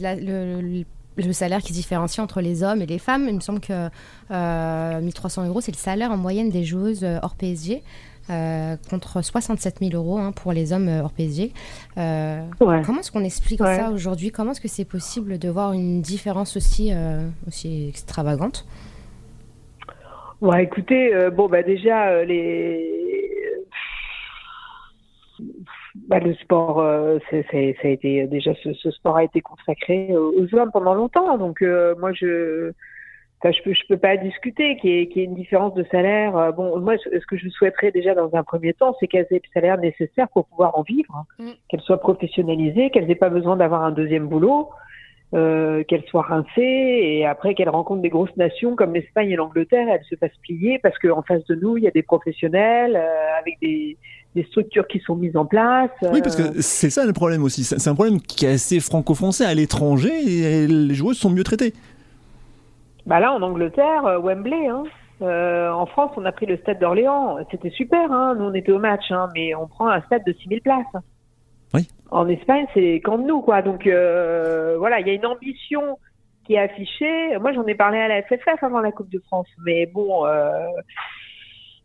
la- le, le- le salaire qui se différencie entre les hommes et les femmes. Il me semble que euh, 1300 euros, c'est le salaire en moyenne des joueuses euh, hors PSG. Euh, contre 67 000 euros hein, pour les hommes euh, hors PSG. Euh, Comment est-ce qu'on explique Ouais. ça aujourd'hui? Comment est-ce que c'est possible de voir une différence aussi, euh, aussi extravagante? Ouais, écoutez, bon bah déjà les bah, le sport, euh, ça a été déjà ce, ce sport a été consacré aux aux hommes pendant longtemps, donc euh, moi je, enfin, je peux je peux pas discuter qu'il y ait, qu'il y ait une différence de salaire. Euh, Bon, moi ce que je souhaiterais déjà dans un premier temps, c'est qu'elles aient le salaire nécessaire pour pouvoir en vivre, hein. qu'elles soient professionnalisées, qu'elles aient pas besoin d'avoir un deuxième boulot. Euh, qu'elles soient rincées et après qu'elles rencontrent des grosses nations comme l'Espagne et l'Angleterre, elles se fassent plier parce qu'en face de nous, il y a des professionnels euh, avec des, des structures qui sont mises en place. Oui, parce que c'est ça le problème aussi. C'est c'est un problème qui est assez franco-français à l'étranger et les joueuses sont mieux traitées. Bah là, en Angleterre, euh, Wembley. Hein. Euh, en France, on a pris le stade d'Orléans. C'était super. Hein. Nous, on était au match, hein, mais on prend un stade de 6000 places. Oui. En Espagne, c'est quand nous, quoi. Donc euh, voilà, il y a une ambition qui est affichée. Moi, j'en ai parlé à la FFF avant la Coupe de France, mais bon. Euh,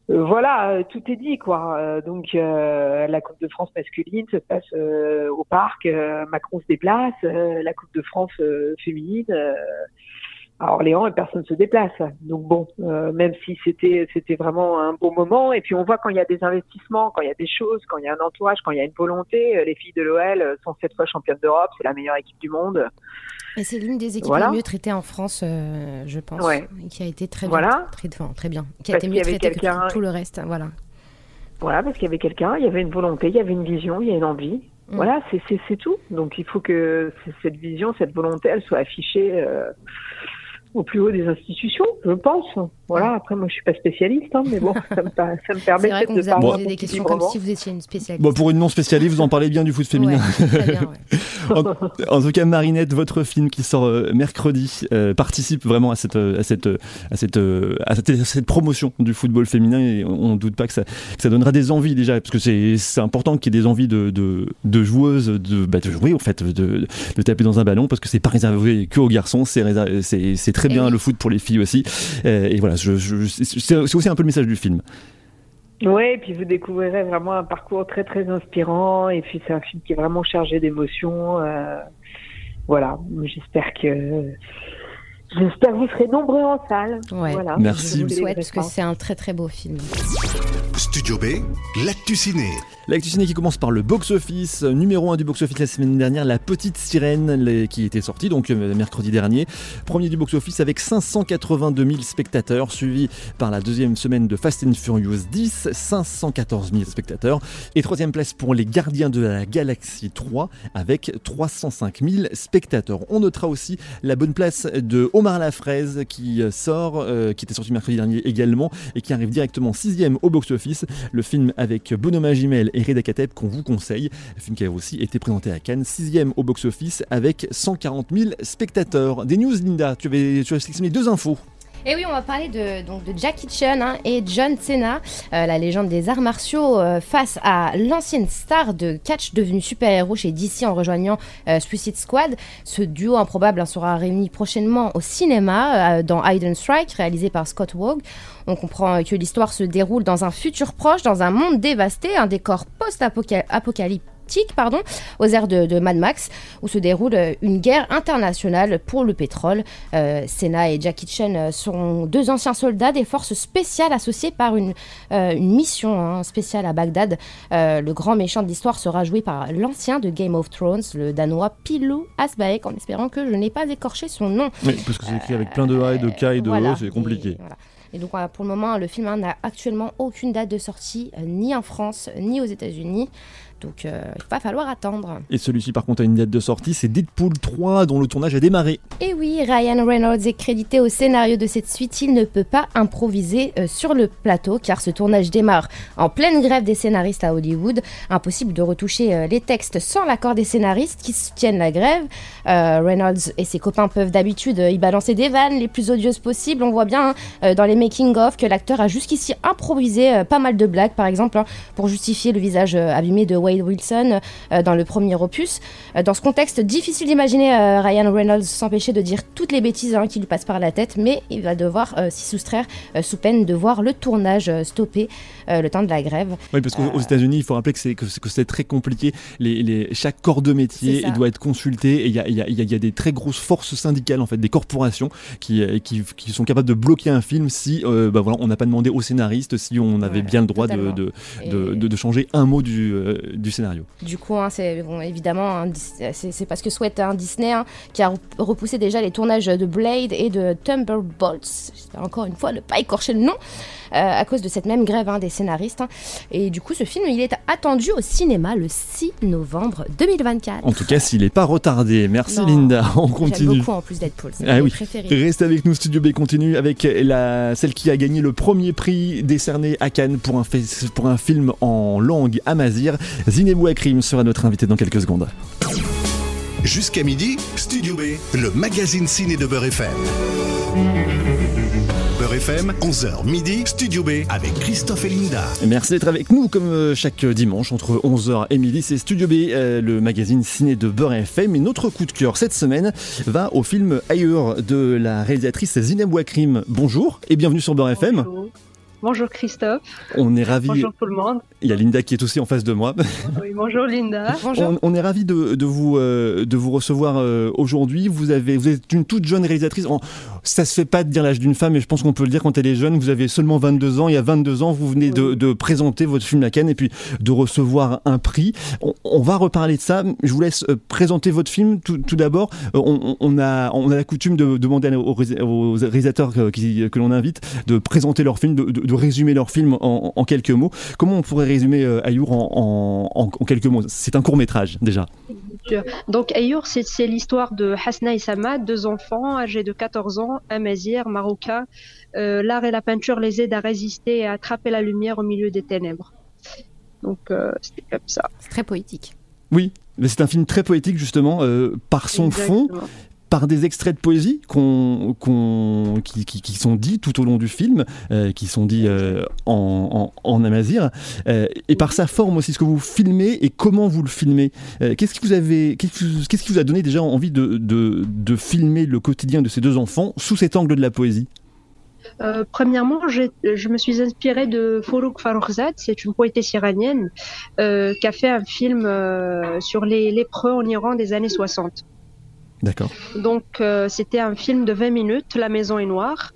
voilà, tout est dit quoi. Donc la Coupe de France masculine se passe au parc, Macron se déplace, la Coupe de France féminine, à Orléans et personne ne se déplace. Donc bon, euh, même si c'était c'était vraiment un beau moment. Et puis on voit quand il y a des investissements, quand il y a des choses, quand il y a un entourage, quand il y a une volonté. euh, Les filles de l'OL sont sept fois championnes d'Europe, c'est la meilleure équipe du monde. Et c'est l'une des équipes Voilà. les mieux traitées en France, euh, je pense, Ouais. qui a été très Voilà. bien, très, enfin, très bien, qui a Parce été mieux traitée que tout, le reste. Voilà. Voilà, parce qu'il y avait quelqu'un, il y avait une volonté, il y avait une vision, il y a une envie. Mm. Voilà, c'est tout. Donc il faut que cette vision, cette volonté, elle soit affichée euh, au plus haut des institutions, je pense. Voilà. Après, moi, je suis pas spécialiste, hein, mais bon, ça me, ça me C'est permet vrai de vous a parler des questions comme si vous étiez une spécialiste. Bon, pour une non spécialiste, vous en parlez bien du foot féminin. Ouais, très bien, en, en tout cas, Marinette, votre film qui sort euh, mercredi euh, participe vraiment à cette, euh, à cette, à cette, à cette, à cette promotion du football féminin et on ne doute pas que ça, que ça donnera des envies déjà parce que c'est c'est important qu'il y ait des envies de, de, de joueuses de, bah, de jouer en fait, de, de taper dans un ballon parce que c'est pas réservé que aux garçons, c'est réservé- c'est c'est très bien le foot pour les filles aussi. Euh, et voilà, je, je- c'est aussi un peu le message du film. Ouais, et puis vous découvrirez vraiment un parcours très très inspirant. Et puis c'est un film qui est vraiment chargé d'émotions. euh, voilà, j'espère que j'espère que vous serez nombreux en salle. Ouais. Voilà, Merci. Je vous le souhaite parce que c'est un très très beau film. Studio B, l'actu ciné. L'actu ciné qui commence par le box-office, euh, numéro 1 du box-office la semaine dernière, La Petite Sirène, qui était sortie donc euh, mercredi dernier. Premier du box-office avec 582 000 spectateurs, suivi par la deuxième semaine de Fast and Furious 10, 514 000 spectateurs. Et troisième place pour Les Gardiens de la Galaxie 3, avec 305 000 spectateurs. On notera aussi la bonne place de Omar la Fraise qui euh, sort, qui était sorti mercredi dernier également, et qui arrive directement sixième au box-office. Le film avec Bono Magimel et Reda Kateb qu'on vous conseille. Le film qui a aussi été présenté à Cannes, sixième au box-office avec 140 000 spectateurs. Des news, Linda, tu avais, tu sélectionné deux infos. Et oui, on va parler de, donc, de Jackie Chan hein, et John Cena, euh, la légende des arts martiaux, euh, face à l'ancienne star de catch devenue super-héros chez DC en rejoignant euh, Suicide Squad. Ce duo improbable hein, sera réuni prochainement au cinéma dans Hidden Strike, réalisé par Scott Wogg. On comprend que l'histoire se déroule dans un futur proche, dans un monde dévasté, un décor post-apocalyptique. Pardon, aux airs de, de Mad Max, où se déroule euh, une guerre internationale pour le pétrole. Euh, Senna et Jackie Chan euh, sont deux anciens soldats des forces spéciales associés par une, euh, une mission hein, spéciale à Bagdad. Euh, le grand méchant de l'histoire sera joué par l'ancien de Game of Thrones, le danois Pilou Asbaek, en espérant que je n'ai pas écorché son nom. Oui, parce que c'est écrit avec plein de A et de K et de voilà. E, c'est compliqué. Voilà. Et donc pour le moment, le film hein, n'a actuellement aucune date de sortie, ni en France, ni aux États-Unis. Donc euh, il va falloir attendre. Et celui-ci, par contre, a une date de sortie, c'est Deadpool 3, dont le tournage a démarré. Et oui, Ryan Reynolds est crédité au scénario de cette suite. Il ne peut pas improviser euh, sur le plateau car ce tournage démarre en pleine grève des scénaristes à Hollywood. Impossible de retoucher euh, les textes sans l'accord des scénaristes qui soutiennent la grève. Euh, Reynolds et ses copains peuvent d'habitude y balancer des vannes les plus odieuses possibles. On voit bien hein, dans les making-of que l'acteur a jusqu'ici improvisé pas mal de blagues, par exemple, hein, pour justifier le visage abîmé de Wade Wilson euh, dans le premier opus. Euh, dans ce contexte, difficile d'imaginer euh, Ryan Reynolds s'empêcher de dire toutes les bêtises hein, qui lui passent par la tête, mais il va devoir s'y soustraire sous peine de voir le tournage stoppé le temps de la grève. Oui, parce qu'aux États-Unis, il faut rappeler que c'est que, c'est- que c'est très compliqué. Les, les- chaque corps de métier doit être consulté et il y a, il y a- il y a- il y a des très grosses forces syndicales, en fait, des corporations qui, qui, qui sont capables de bloquer un film si euh, bah voilà, on n'a pas demandé au scénariste si on avait bien le droit de, totalement. de, de, de- de changer un mot du, euh, du scénario. Du coup, hein, c'est évidemment, hein, c'est parce que souhaite un Disney hein, qui a re- repoussé déjà les tournages de Blade et de Thunderbolts. Encore une fois ne pas écorcher le nom à cause de cette même grève hein, des scénaristes. hein. Et du coup, ce film, il est attendu au cinéma le 6 novembre 2024. En tout cas, s'il n'est pas retardé. Merci Non, Linda, on J'aime continue. beaucoup en plus Deadpool, c'est Ah mon oui. préféré. Reste avec nous, Studio B continue avec la, celle qui a gagné le premier prix décerné à Cannes pour un, fait- pour un film en langue amazigh. Zinebou Akrim sera notre invité dans quelques secondes. Jusqu'à midi, Studio B, le magazine ciné de Beurre FM. Beurre FM, 11h midi, Studio B avec Christophe et Linda. Merci d'être avec nous comme euh, chaque dimanche entre 11h et midi. C'est Studio B, euh, le magazine ciné de Beurre FM. Et notre coup de cœur cette semaine va au film Ailleurs de la réalisatrice Zineb Wakrim. Bonjour et bienvenue sur Beurre FM. Bonjour Christophe. On est ravis. Bonjour tout le monde. Il y a Linda qui est aussi en face de moi. Oui, bonjour Linda. Bonjour. On, on est ravis de, de vous, euh, de vous recevoir euh, aujourd'hui. Vous, avez, vous êtes une toute jeune réalisatrice. En- ça se fait pas de dire l'âge d'une femme, mais je pense qu'on peut le dire quand elle est jeune. Vous avez seulement 22 ans. Il y a 22 ans, vous venez de, de présenter votre film à Cannes et puis de recevoir un prix. On, on va reparler de ça. Je vous laisse euh, présenter votre film tout, tout d'abord. On, on a, on a la coutume de demander aux, ré- aux réalisateurs que, que l'on invite de présenter leur film, de, de- de résumer leur film en, en quelques mots. Comment on pourrait résumer euh, Ayour en, en- en- en quelques mots? C'est un court métrage déjà. Donc Ayour, c'est c'est l'histoire de Hasna et Samad, deux enfants âgés de 14 ans, amazir, marocain. Euh, L'art et la peinture les aident à résister et à attraper la lumière au milieu des ténèbres. Donc euh, c'était comme ça. C'est très poétique. Oui, mais c'est un film très poétique justement euh, par son fond. Par des extraits de poésie qui, sont dits tout au long du film, euh, qui sont dits euh, en, amazigh, euh, et par sa forme aussi, ce que vous filmez et comment vous le filmez. Qu'est-ce qui vous qui vous- a donné déjà envie de, filmer le quotidien de ces deux enfants sous cet angle de la poésie? Premièrement, je me suis inspirée de Fourouk Farrokhzad, c'est une poétesse iranienne qui a fait un film sur les lépreux en Iran des années 60. D'accord. Donc euh, c'était un film de 20 minutes, La maison est noire.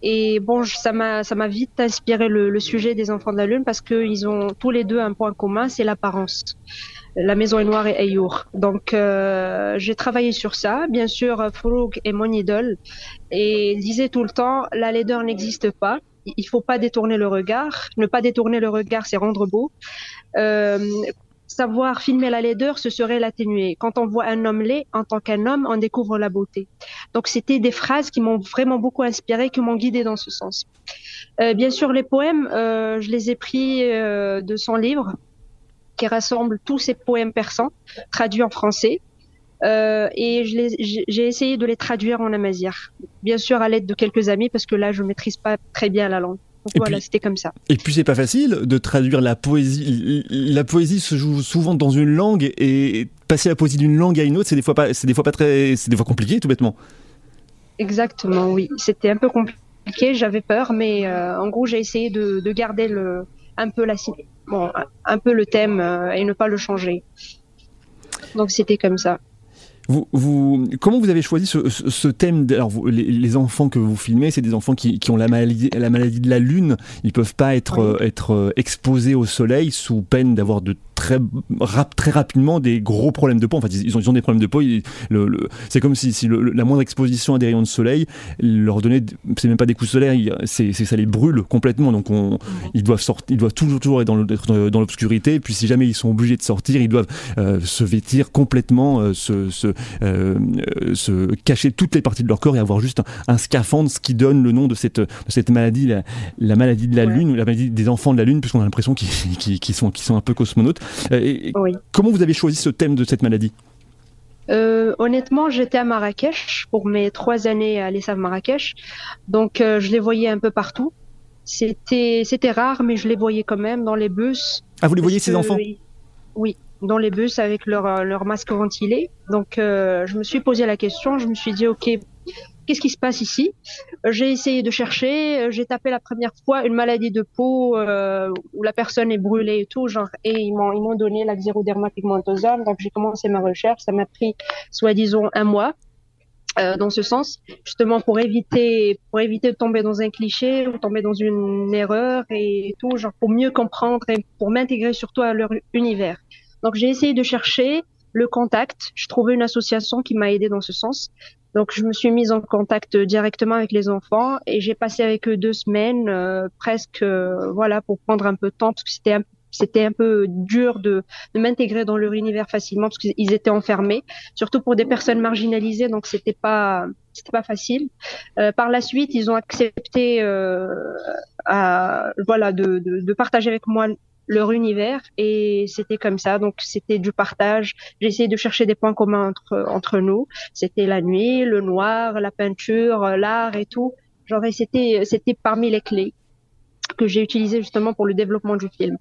Et bon, ça m'a ça m'a vite inspiré le, le sujet des enfants de la lune parce qu'ils ont tous les deux un point commun, c'est l'apparence. La maison est noire et Ayour. Donc euh, j'ai travaillé sur ça. Bien sûr, Fourouk est mon idole et il disait tout le temps la laideur n'existe pas. Il faut pas détourner le regard. Ne pas détourner le regard, c'est rendre beau. Euh, savoir filmer la laideur, ce serait l'atténuer. Quand on voit un homme laid, en tant qu'un homme, on découvre la beauté. Donc c'était des phrases qui m'ont vraiment beaucoup inspiré, qui m'ont guidé dans ce sens. Euh, bien sûr, les poèmes, euh, je les ai pris euh, de son livre, qui rassemble tous ces poèmes persans, traduits en français. Euh, et j'ai essayé de les traduire en amazigh. Bien sûr, à l'aide de quelques amis, parce que là, je maîtrise pas très bien la langue. Et voilà, puis- c'était comme ça? Et puis c'est pas facile de traduire la poésie. La poésie se joue souvent dans une langue et passer la poésie d'une langue à une autre, c'est des fois pas, c'est des fois pas très, c'est des fois compliqué tout bêtement. Exactement, oui. C'était un peu compliqué, j'avais peur, mais euh, en gros, j'ai essayé de, de garder le, un peu la, bon, un peu le thème euh, et ne pas le changer. Donc c'était comme ça. Vous, vous, comment vous avez choisi ce, ce- ce thème Alors, vous- les, les enfants que vous filmez, c'est des enfants qui, qui ont la maladie, la maladie de la lune. Ils peuvent pas être, euh, être euh, exposés au soleil sous peine d'avoir de très, rap- très rapidement des gros problèmes de peau. En fait, ils, ont, ils ont des problèmes de peau. Ils- le- le- c'est comme si, si le- la moindre exposition à des rayons de soleil leur donnait, c'est même pas des coups de soleil, c'est, c'est- ça les brûle complètement. Donc, on, ils doivent sortir, ils doivent toujours, toujours être dans, être dans- l'obscurité. Puis, si jamais ils sont obligés de sortir, ils doivent euh, se vêtir complètement, euh, se, se, euh, euh, se cacher toutes les parties de leur corps et avoir juste un, un scaphandre, ce qui donne le nom de cette, de cette maladie, la, la maladie de la Ouais. lune, ou la maladie des enfants de la lune, puisqu'on a l'impression qu'ils, sont, un peu cosmonautes. Euh, et- et Oui. Comment vous avez choisi ce thème de cette maladie? Euh, honnêtement, j'étais à Marrakech pour mes trois années à l'ESAV Marrakech, donc euh, je les voyais un peu partout. C'était c'était rare, mais je les voyais quand même dans les bus. Ah, vous les voyez, ces enfants? Oui, dans les bus avec leur, euh, leur masque ventilé. Donc, euh, je me suis posé la question, je me suis dit, OK, qu'est-ce qui se passe ici? J'ai essayé de chercher, j'ai tapé la première fois une maladie de peau euh, où la personne est brûlée et tout, genre, et ils m'ont ils m'ont donné la xéroderma pigmentosum. Donc, j'ai commencé ma recherche, ça m'a pris, soi-disant, un mois. euh, dans ce sens, justement pour éviter pour éviter de tomber dans un cliché ou tomber dans une erreur et tout, genre pour mieux comprendre et pour m'intégrer surtout à leur univers. Donc j'ai essayé de chercher le contact. Je trouvais une association qui m'a aidé dans ce sens. Donc je me suis mise en contact directement avec les enfants et j'ai passé avec eux deux semaines euh, presque euh, voilà pour prendre un peu de temps parce que c'était un c'était un peu dur de, de m'intégrer dans leur univers facilement parce qu'ils étaient enfermés, surtout pour des personnes marginalisées, donc c'était pas c'était pas facile. Euh, par la suite, ils ont accepté euh, à, voilà de, de, de partager avec moi leur univers et c'était comme ça donc c'était du partage j'ai essayé de chercher des points communs entre entre nous c'était la nuit le noir la peinture l'art et tout genre c'était c'était parmi les clés que j'ai utilisées justement pour le développement du film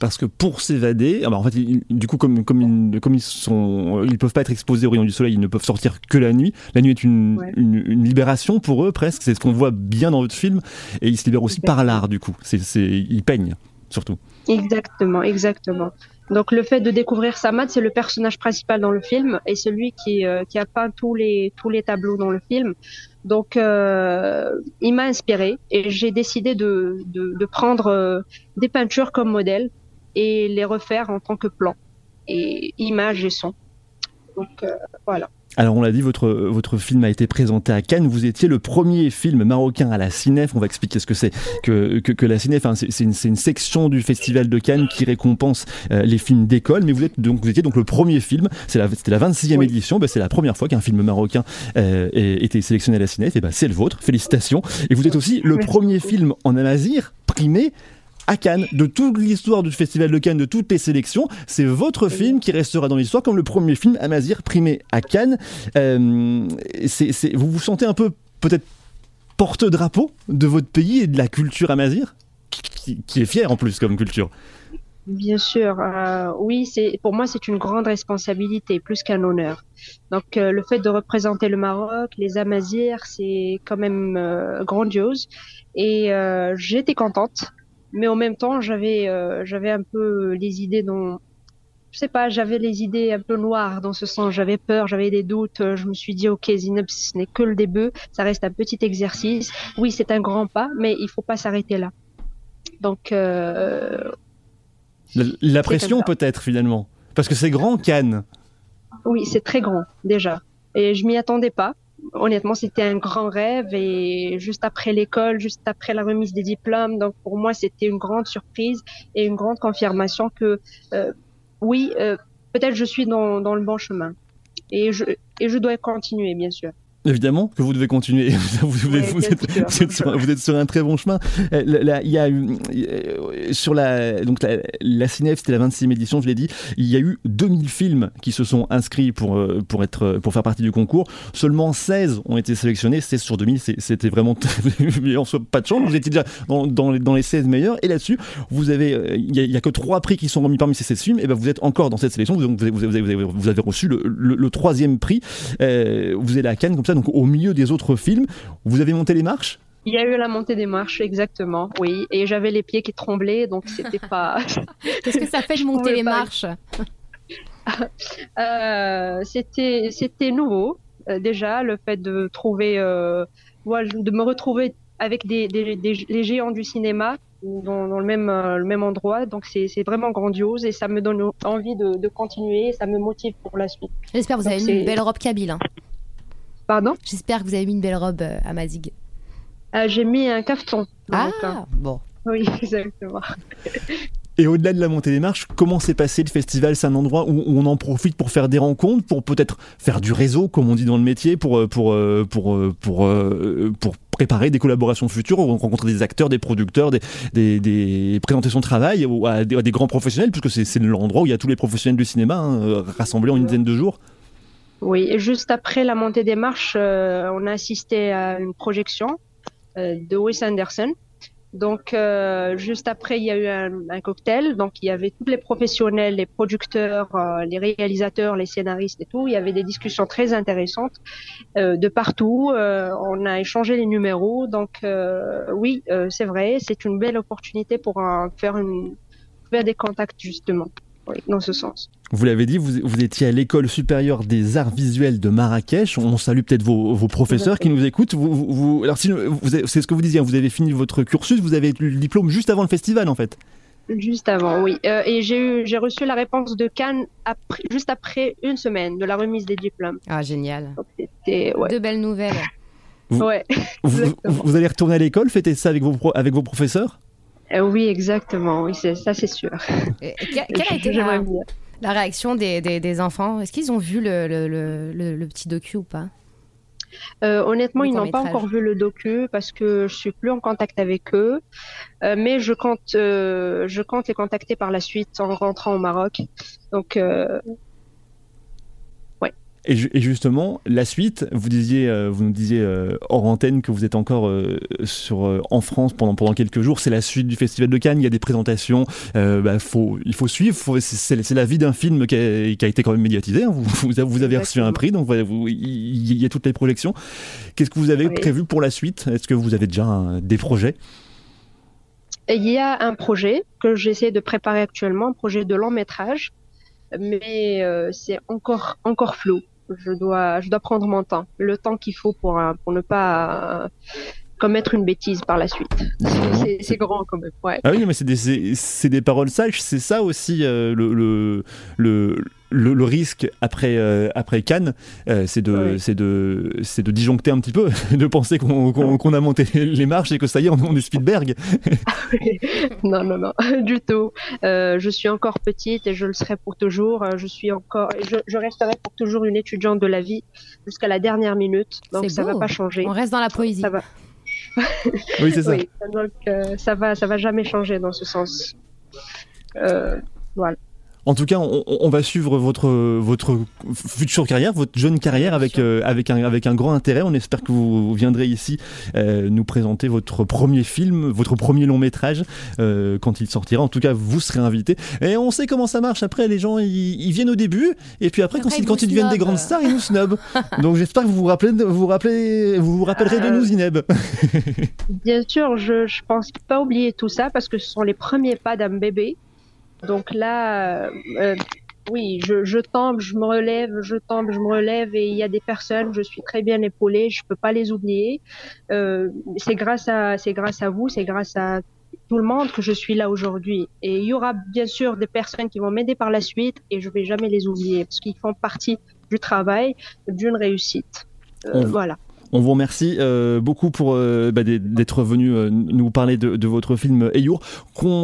Parce que pour s'évader, ah bah, en fait, du coup, comme, comme, ils, comme ils sont, ils peuvent pas être exposés au rayon du soleil, ils ne peuvent sortir que la nuit. La nuit est une, une, libération pour eux presque. C'est ce qu'on voit bien dans votre film, et ils se libèrent aussi par l'art. Du coup, c'est, ils peignent surtout. Exactement, exactement. Donc le fait de découvrir Samad, c'est le personnage principal dans le film et celui qui, euh, qui a peint tous les, tous les tableaux dans le film. Donc euh, il m'a inspiré et j'ai décidé de, de, de prendre euh, des peintures comme modèle et les refaire en tant que plan et images et son. Donc euh, voilà. Alors on l'a dit, votre, votre film a été présenté à Cannes. Vous étiez le premier film marocain à la Cinef. On va expliquer ce que c'est que, que, la Cinef. Hein, c'est une, une, section du Festival de Cannes qui récompense euh, les films d'école. Mais vous, êtes, donc, vous étiez donc le premier film. C'était la, la 26e édition. Ben, c'est la première fois qu'un film marocain euh, était sélectionné à la Cinef. Et ben, c'est le vôtre. Félicitations. Et vous êtes aussi le premier film en amazir primé à Cannes, de toute l'histoire du Festival de Cannes, de toutes les sélections. C'est votre film qui restera dans l'histoire comme le premier film Amazir primé à Cannes. Euh, vous vous sentez un peu peut-être porte-drapeau de votre pays et de la culture Amazir, qui, est fière en plus comme culture. Bien sûr, euh, oui, c'est pour moi c'est une grande responsabilité plus qu'un honneur. Donc euh, le fait de représenter le Maroc, les Amazirs, c'est quand même grandiose et j'étais contente mais en même temps j'avais euh, j'avais un peu les idées dont je sais pas j'avais les idées un peu noires dans ce sens. J'avais peur j'avais des doutes. Je me suis dit ok Zineb ce n'est que le début. Ça reste un petit exercice. Oui c'est un grand pas mais il faut pas s'arrêter là. Donc euh, la, pression peut-être finalement. Parce que c'est grand Cannes. Oui c'est très grand déjà. Et je m'y attendais pas honnêtement, c'était un grand rêve et juste après l'école, juste après la remise des diplômes, donc pour moi, c'était une grande surprise et une grande confirmation que euh, oui, euh, peut-être je suis dans, dans le bon chemin et je, et je dois continuer, bien sûr. Évidemment que vous devez continuer. vous, êtes, sur, un très bon chemin. Euh, il y a eu, euh, sur la, donc la, la Cinef, c'était la 26e édition, je l'ai dit. Il y a eu 2000 films qui se sont inscrits pour, euh, pour, être, pour faire partie du concours. Seulement 16 ont été sélectionnés. 16 sur 2000, c'était vraiment en soit pas de chance. Vous étiez déjà dans, dans, les, dans les 16 meilleurs. Et là-dessus, vous avez, il n'y a, que trois prix qui sont remis parmi ces 16 films. Et ben vous êtes encore dans cette sélection. Donc vous avez, vous avez, vous avez reçu le, le, troisième prix. vous êtes à Cannes comme ça donc au milieu des autres films. Vous avez monté les marches? Il y a eu la montée des marches, exactement, oui. Et j'avais les pieds qui tremblaient, donc c'était pas. Qu'est-ce que ça fait de monter les marches? Euh, C'était c'était nouveau euh, déjà le fait de trouver, euh, de me retrouver avec des, des, les géants du cinéma dans, dans le même le même endroit. Donc c'est vraiment grandiose et ça me donne envie de, de continuer, ça me motive pour la suite. J'espère que vous avez une belle robe kabyle. Hein. Pardon J'espère que vous avez mis une belle robe euh, à Mazig. Euh, j'ai mis un cafeton. Ah, bon. Oui, exactement. Et au-delà de la montée des marches, comment s'est passé le festival C'est un endroit où, on en profite pour faire des rencontres, pour peut-être faire du réseau, comme on dit dans le métier, pour, euh, pour, pour, pour, pour, préparer des collaborations futures, rencontrer des acteurs, des producteurs, des, des, des présenter son travail à des, grands professionnels, puisque c'est l'endroit où il y a tous les professionnels du cinéma hein, rassemblés en une dizaine de jours. Oui, juste après la montée des marches, euh, on a assisté à une projection euh, de Wes Anderson. Donc, euh, juste après, il y a eu un, cocktail. Donc, il y avait tous les professionnels, les producteurs, les réalisateurs, les scénaristes et tout. Il y avait des discussions très intéressantes de partout. on a échangé les numéros. Donc, oui, c'est vrai, c'est une belle opportunité pour faire, faire des contacts justement dans ce sens. Vous l'avez dit, vous, vous, étiez à l'école supérieure des arts visuels de Marrakech. On salue peut-être vos, vos, professeurs qui nous écoutent. Vous, vous, alors, si c'est ce que vous disiez, vous avez fini votre cursus, vous avez eu le diplôme juste avant le festival, en fait. Juste avant, oui. Euh, et j'ai j'ai reçu la réponse de Cannes après, juste après une semaine de la remise des diplômes. Ah, génial. Ouais. De belles nouvelles. ouais. Vous, allez retourner à l'école, fêter ça avec vos, avec vos professeurs? Euh, oui, exactement. Oui, ça, c'est sûr. quelle a été la, réaction des, des, enfants? Est-ce qu'ils ont vu le, le, le, petit docu ou pas? Euh, honnêtement, ils n'ont pas encore vu le docu parce que je suis plus en contact avec eux. Euh, mais je compte, je compte les contacter par la suite en rentrant au Maroc. Donc, Et, justement, la suite, vous disiez, euh, vous nous disiez euh, hors antenne que vous êtes encore euh, sur, en France pendant, pendant quelques jours. C'est la suite du Festival de Cannes. Il y a des présentations. Bah, faut, il faut suivre. c'est, la vie d'un film qui a, qui a, été quand même médiatisé. Hein. Vous, vous, avez reçu un prix, donc il y a toutes les projections. Qu'est-ce que vous avez prévu pour la suite? Est-ce que vous avez déjà des projets? Il y a un projet que j'essaie de préparer actuellement, un projet de long métrage mais c'est encore encore flou je dois, je dois prendre mon temps, le temps qu'il faut pour, euh, pour ne pas euh, commettre une bêtise par la suite. C'est grand quand même. Ouais. Ah oui, mais c'est des, des, paroles sages, c'est ça aussi euh, le, le, le le, risque après, euh, après Cannes, euh, c'est de, c'est de, c'est de disjoncter un petit peu, de penser qu'on, a monté les marches et que ça y est, on, est Spielberg. non, non, non, du tout. Euh, je suis encore petite et je le serai pour toujours. Je suis encore, je, je resterai pour toujours une étudiante de la vie jusqu'à la dernière minute. Donc ça va pas changer. On reste dans la poésie. Ça va. oui, c'est ça. donc ça va, ça va jamais changer dans ce sens. voilà. En tout cas, on, va suivre votre, votre future carrière, votre jeune carrière avec, euh, avec, un, avec un grand intérêt. On espère que vous viendrez ici euh, nous présenter votre premier film, votre premier long métrage euh, quand il sortira. En tout cas, vous serez invité. Et on sait comment ça marche. Après, les gens, ils, viennent au début. Et puis après, quand, ils, quand ils deviennent des grandes stars, ils nous snobent. Donc j'espère que vous vous, rappelez, vous, rappelez, vous vous rappellerez de nous, Zineb. Bien sûr, je ne pense pas oublier tout ça parce que ce sont les premiers pas d'un bébé. Donc là, euh, euh, oui, je, je, tombe, je me relève, je tombe, je me relève et il y a des personnes, je suis très bien épaulée, je peux pas les oublier. Euh, c'est grâce à, c'est grâce à vous, c'est grâce à tout le monde que je suis là aujourd'hui. Et il y aura bien sûr des personnes qui vont m'aider par la suite et je vais jamais les oublier parce qu'ils font partie du travail, d'une réussite. Euh, voilà. On vous remercie euh, beaucoup pour euh, bah, d'être venu euh, nous parler de, votre film Eyour,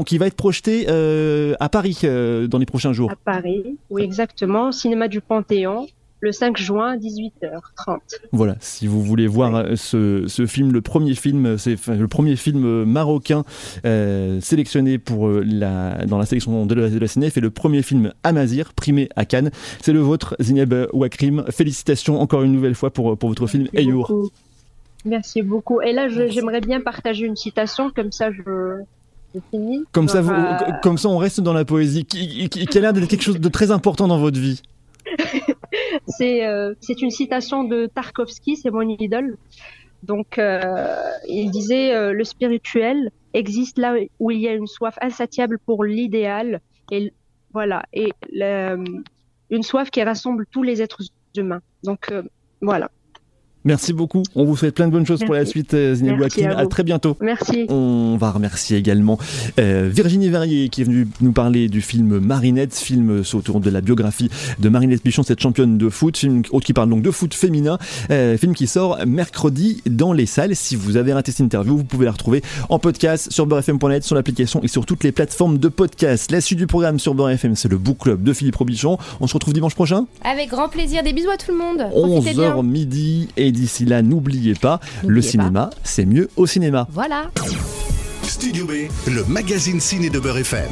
qui va être projeté à Paris dans les prochains jours. À Paris, oui exactement, cinéma du Panthéon le 5 juin, 18h30. Voilà, si vous voulez voir euh, ce, film, le premier film, c'est le premier film marocain euh, sélectionné pour euh, la, dans la sélection de la, de la et le premier film Amazir, primé à Cannes. C'est le vôtre, Zineb Wakrim. Félicitations encore une nouvelle fois pour, pour votre film Ayour. Merci beaucoup. Et là, j'aimerais bien partager une citation, comme ça je... finis. Comme ça, vous, comme ça, on reste dans la poésie, qui, qui, qui a l'air d'être quelque chose de très important dans votre vie? c'est euh, c'est une citation de Tarkovsky, c'est mon idole. Donc, euh, il disait euh, le spirituel existe là où il y a une soif insatiable pour l'idéal et voilà et une soif qui rassemble tous les êtres humains. Donc voilà. Merci beaucoup. On vous souhaite plein de bonnes choses pour la suite, euh, Zineb Wakim. À, très bientôt. Merci. On va remercier également euh, Virginie Verrier qui est venue nous parler du film Marinette, film autour de la biographie de Marinette Pichon, cette championne de foot, film qui parle donc de foot féminin, euh, film qui sort mercredi dans les salles. Si vous avez raté cette interview, vous pouvez la retrouver en podcast sur beurrefm.net, sur l'application et sur toutes les plateformes de podcast. La suite du programme sur Beurre c'est le Book Club de Philippe Robichon. On se retrouve dimanche prochain. Avec grand plaisir. Des bisous à tout le monde. 11h midi et d'ici là, n'oubliez pas, le cinéma, c'est mieux au cinéma. Voilà. Studio B, le magazine ciné de Beurre FM.